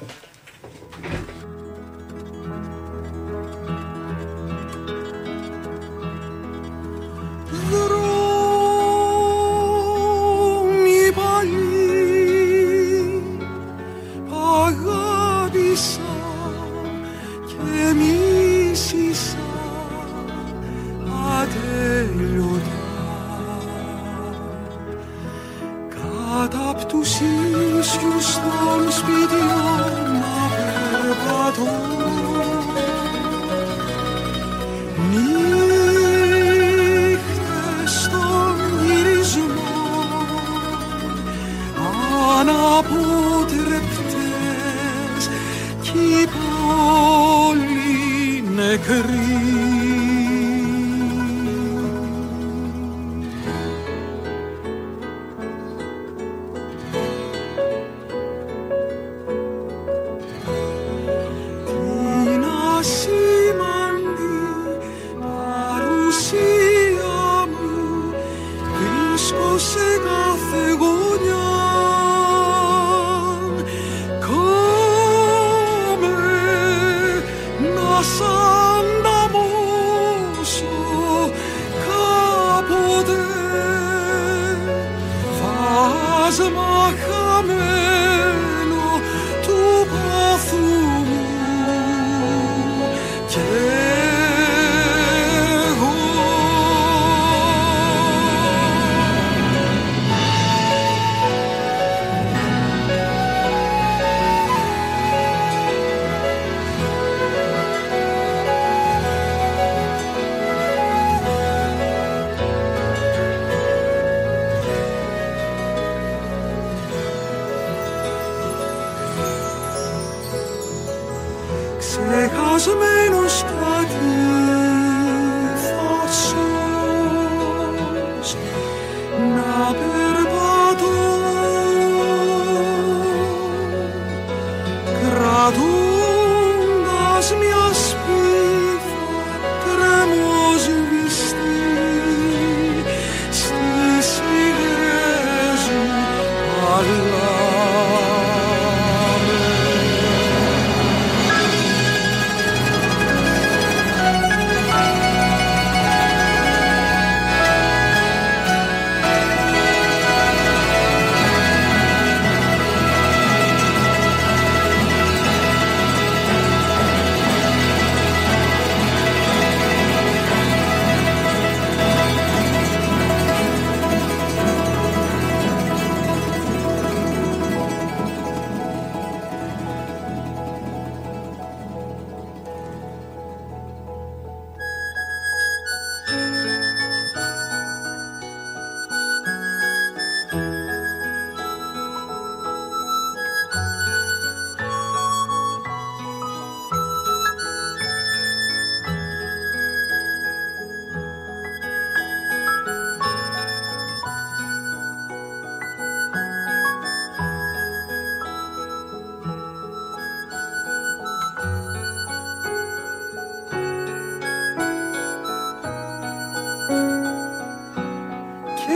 Κρατώντας μια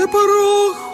και προχωρούσα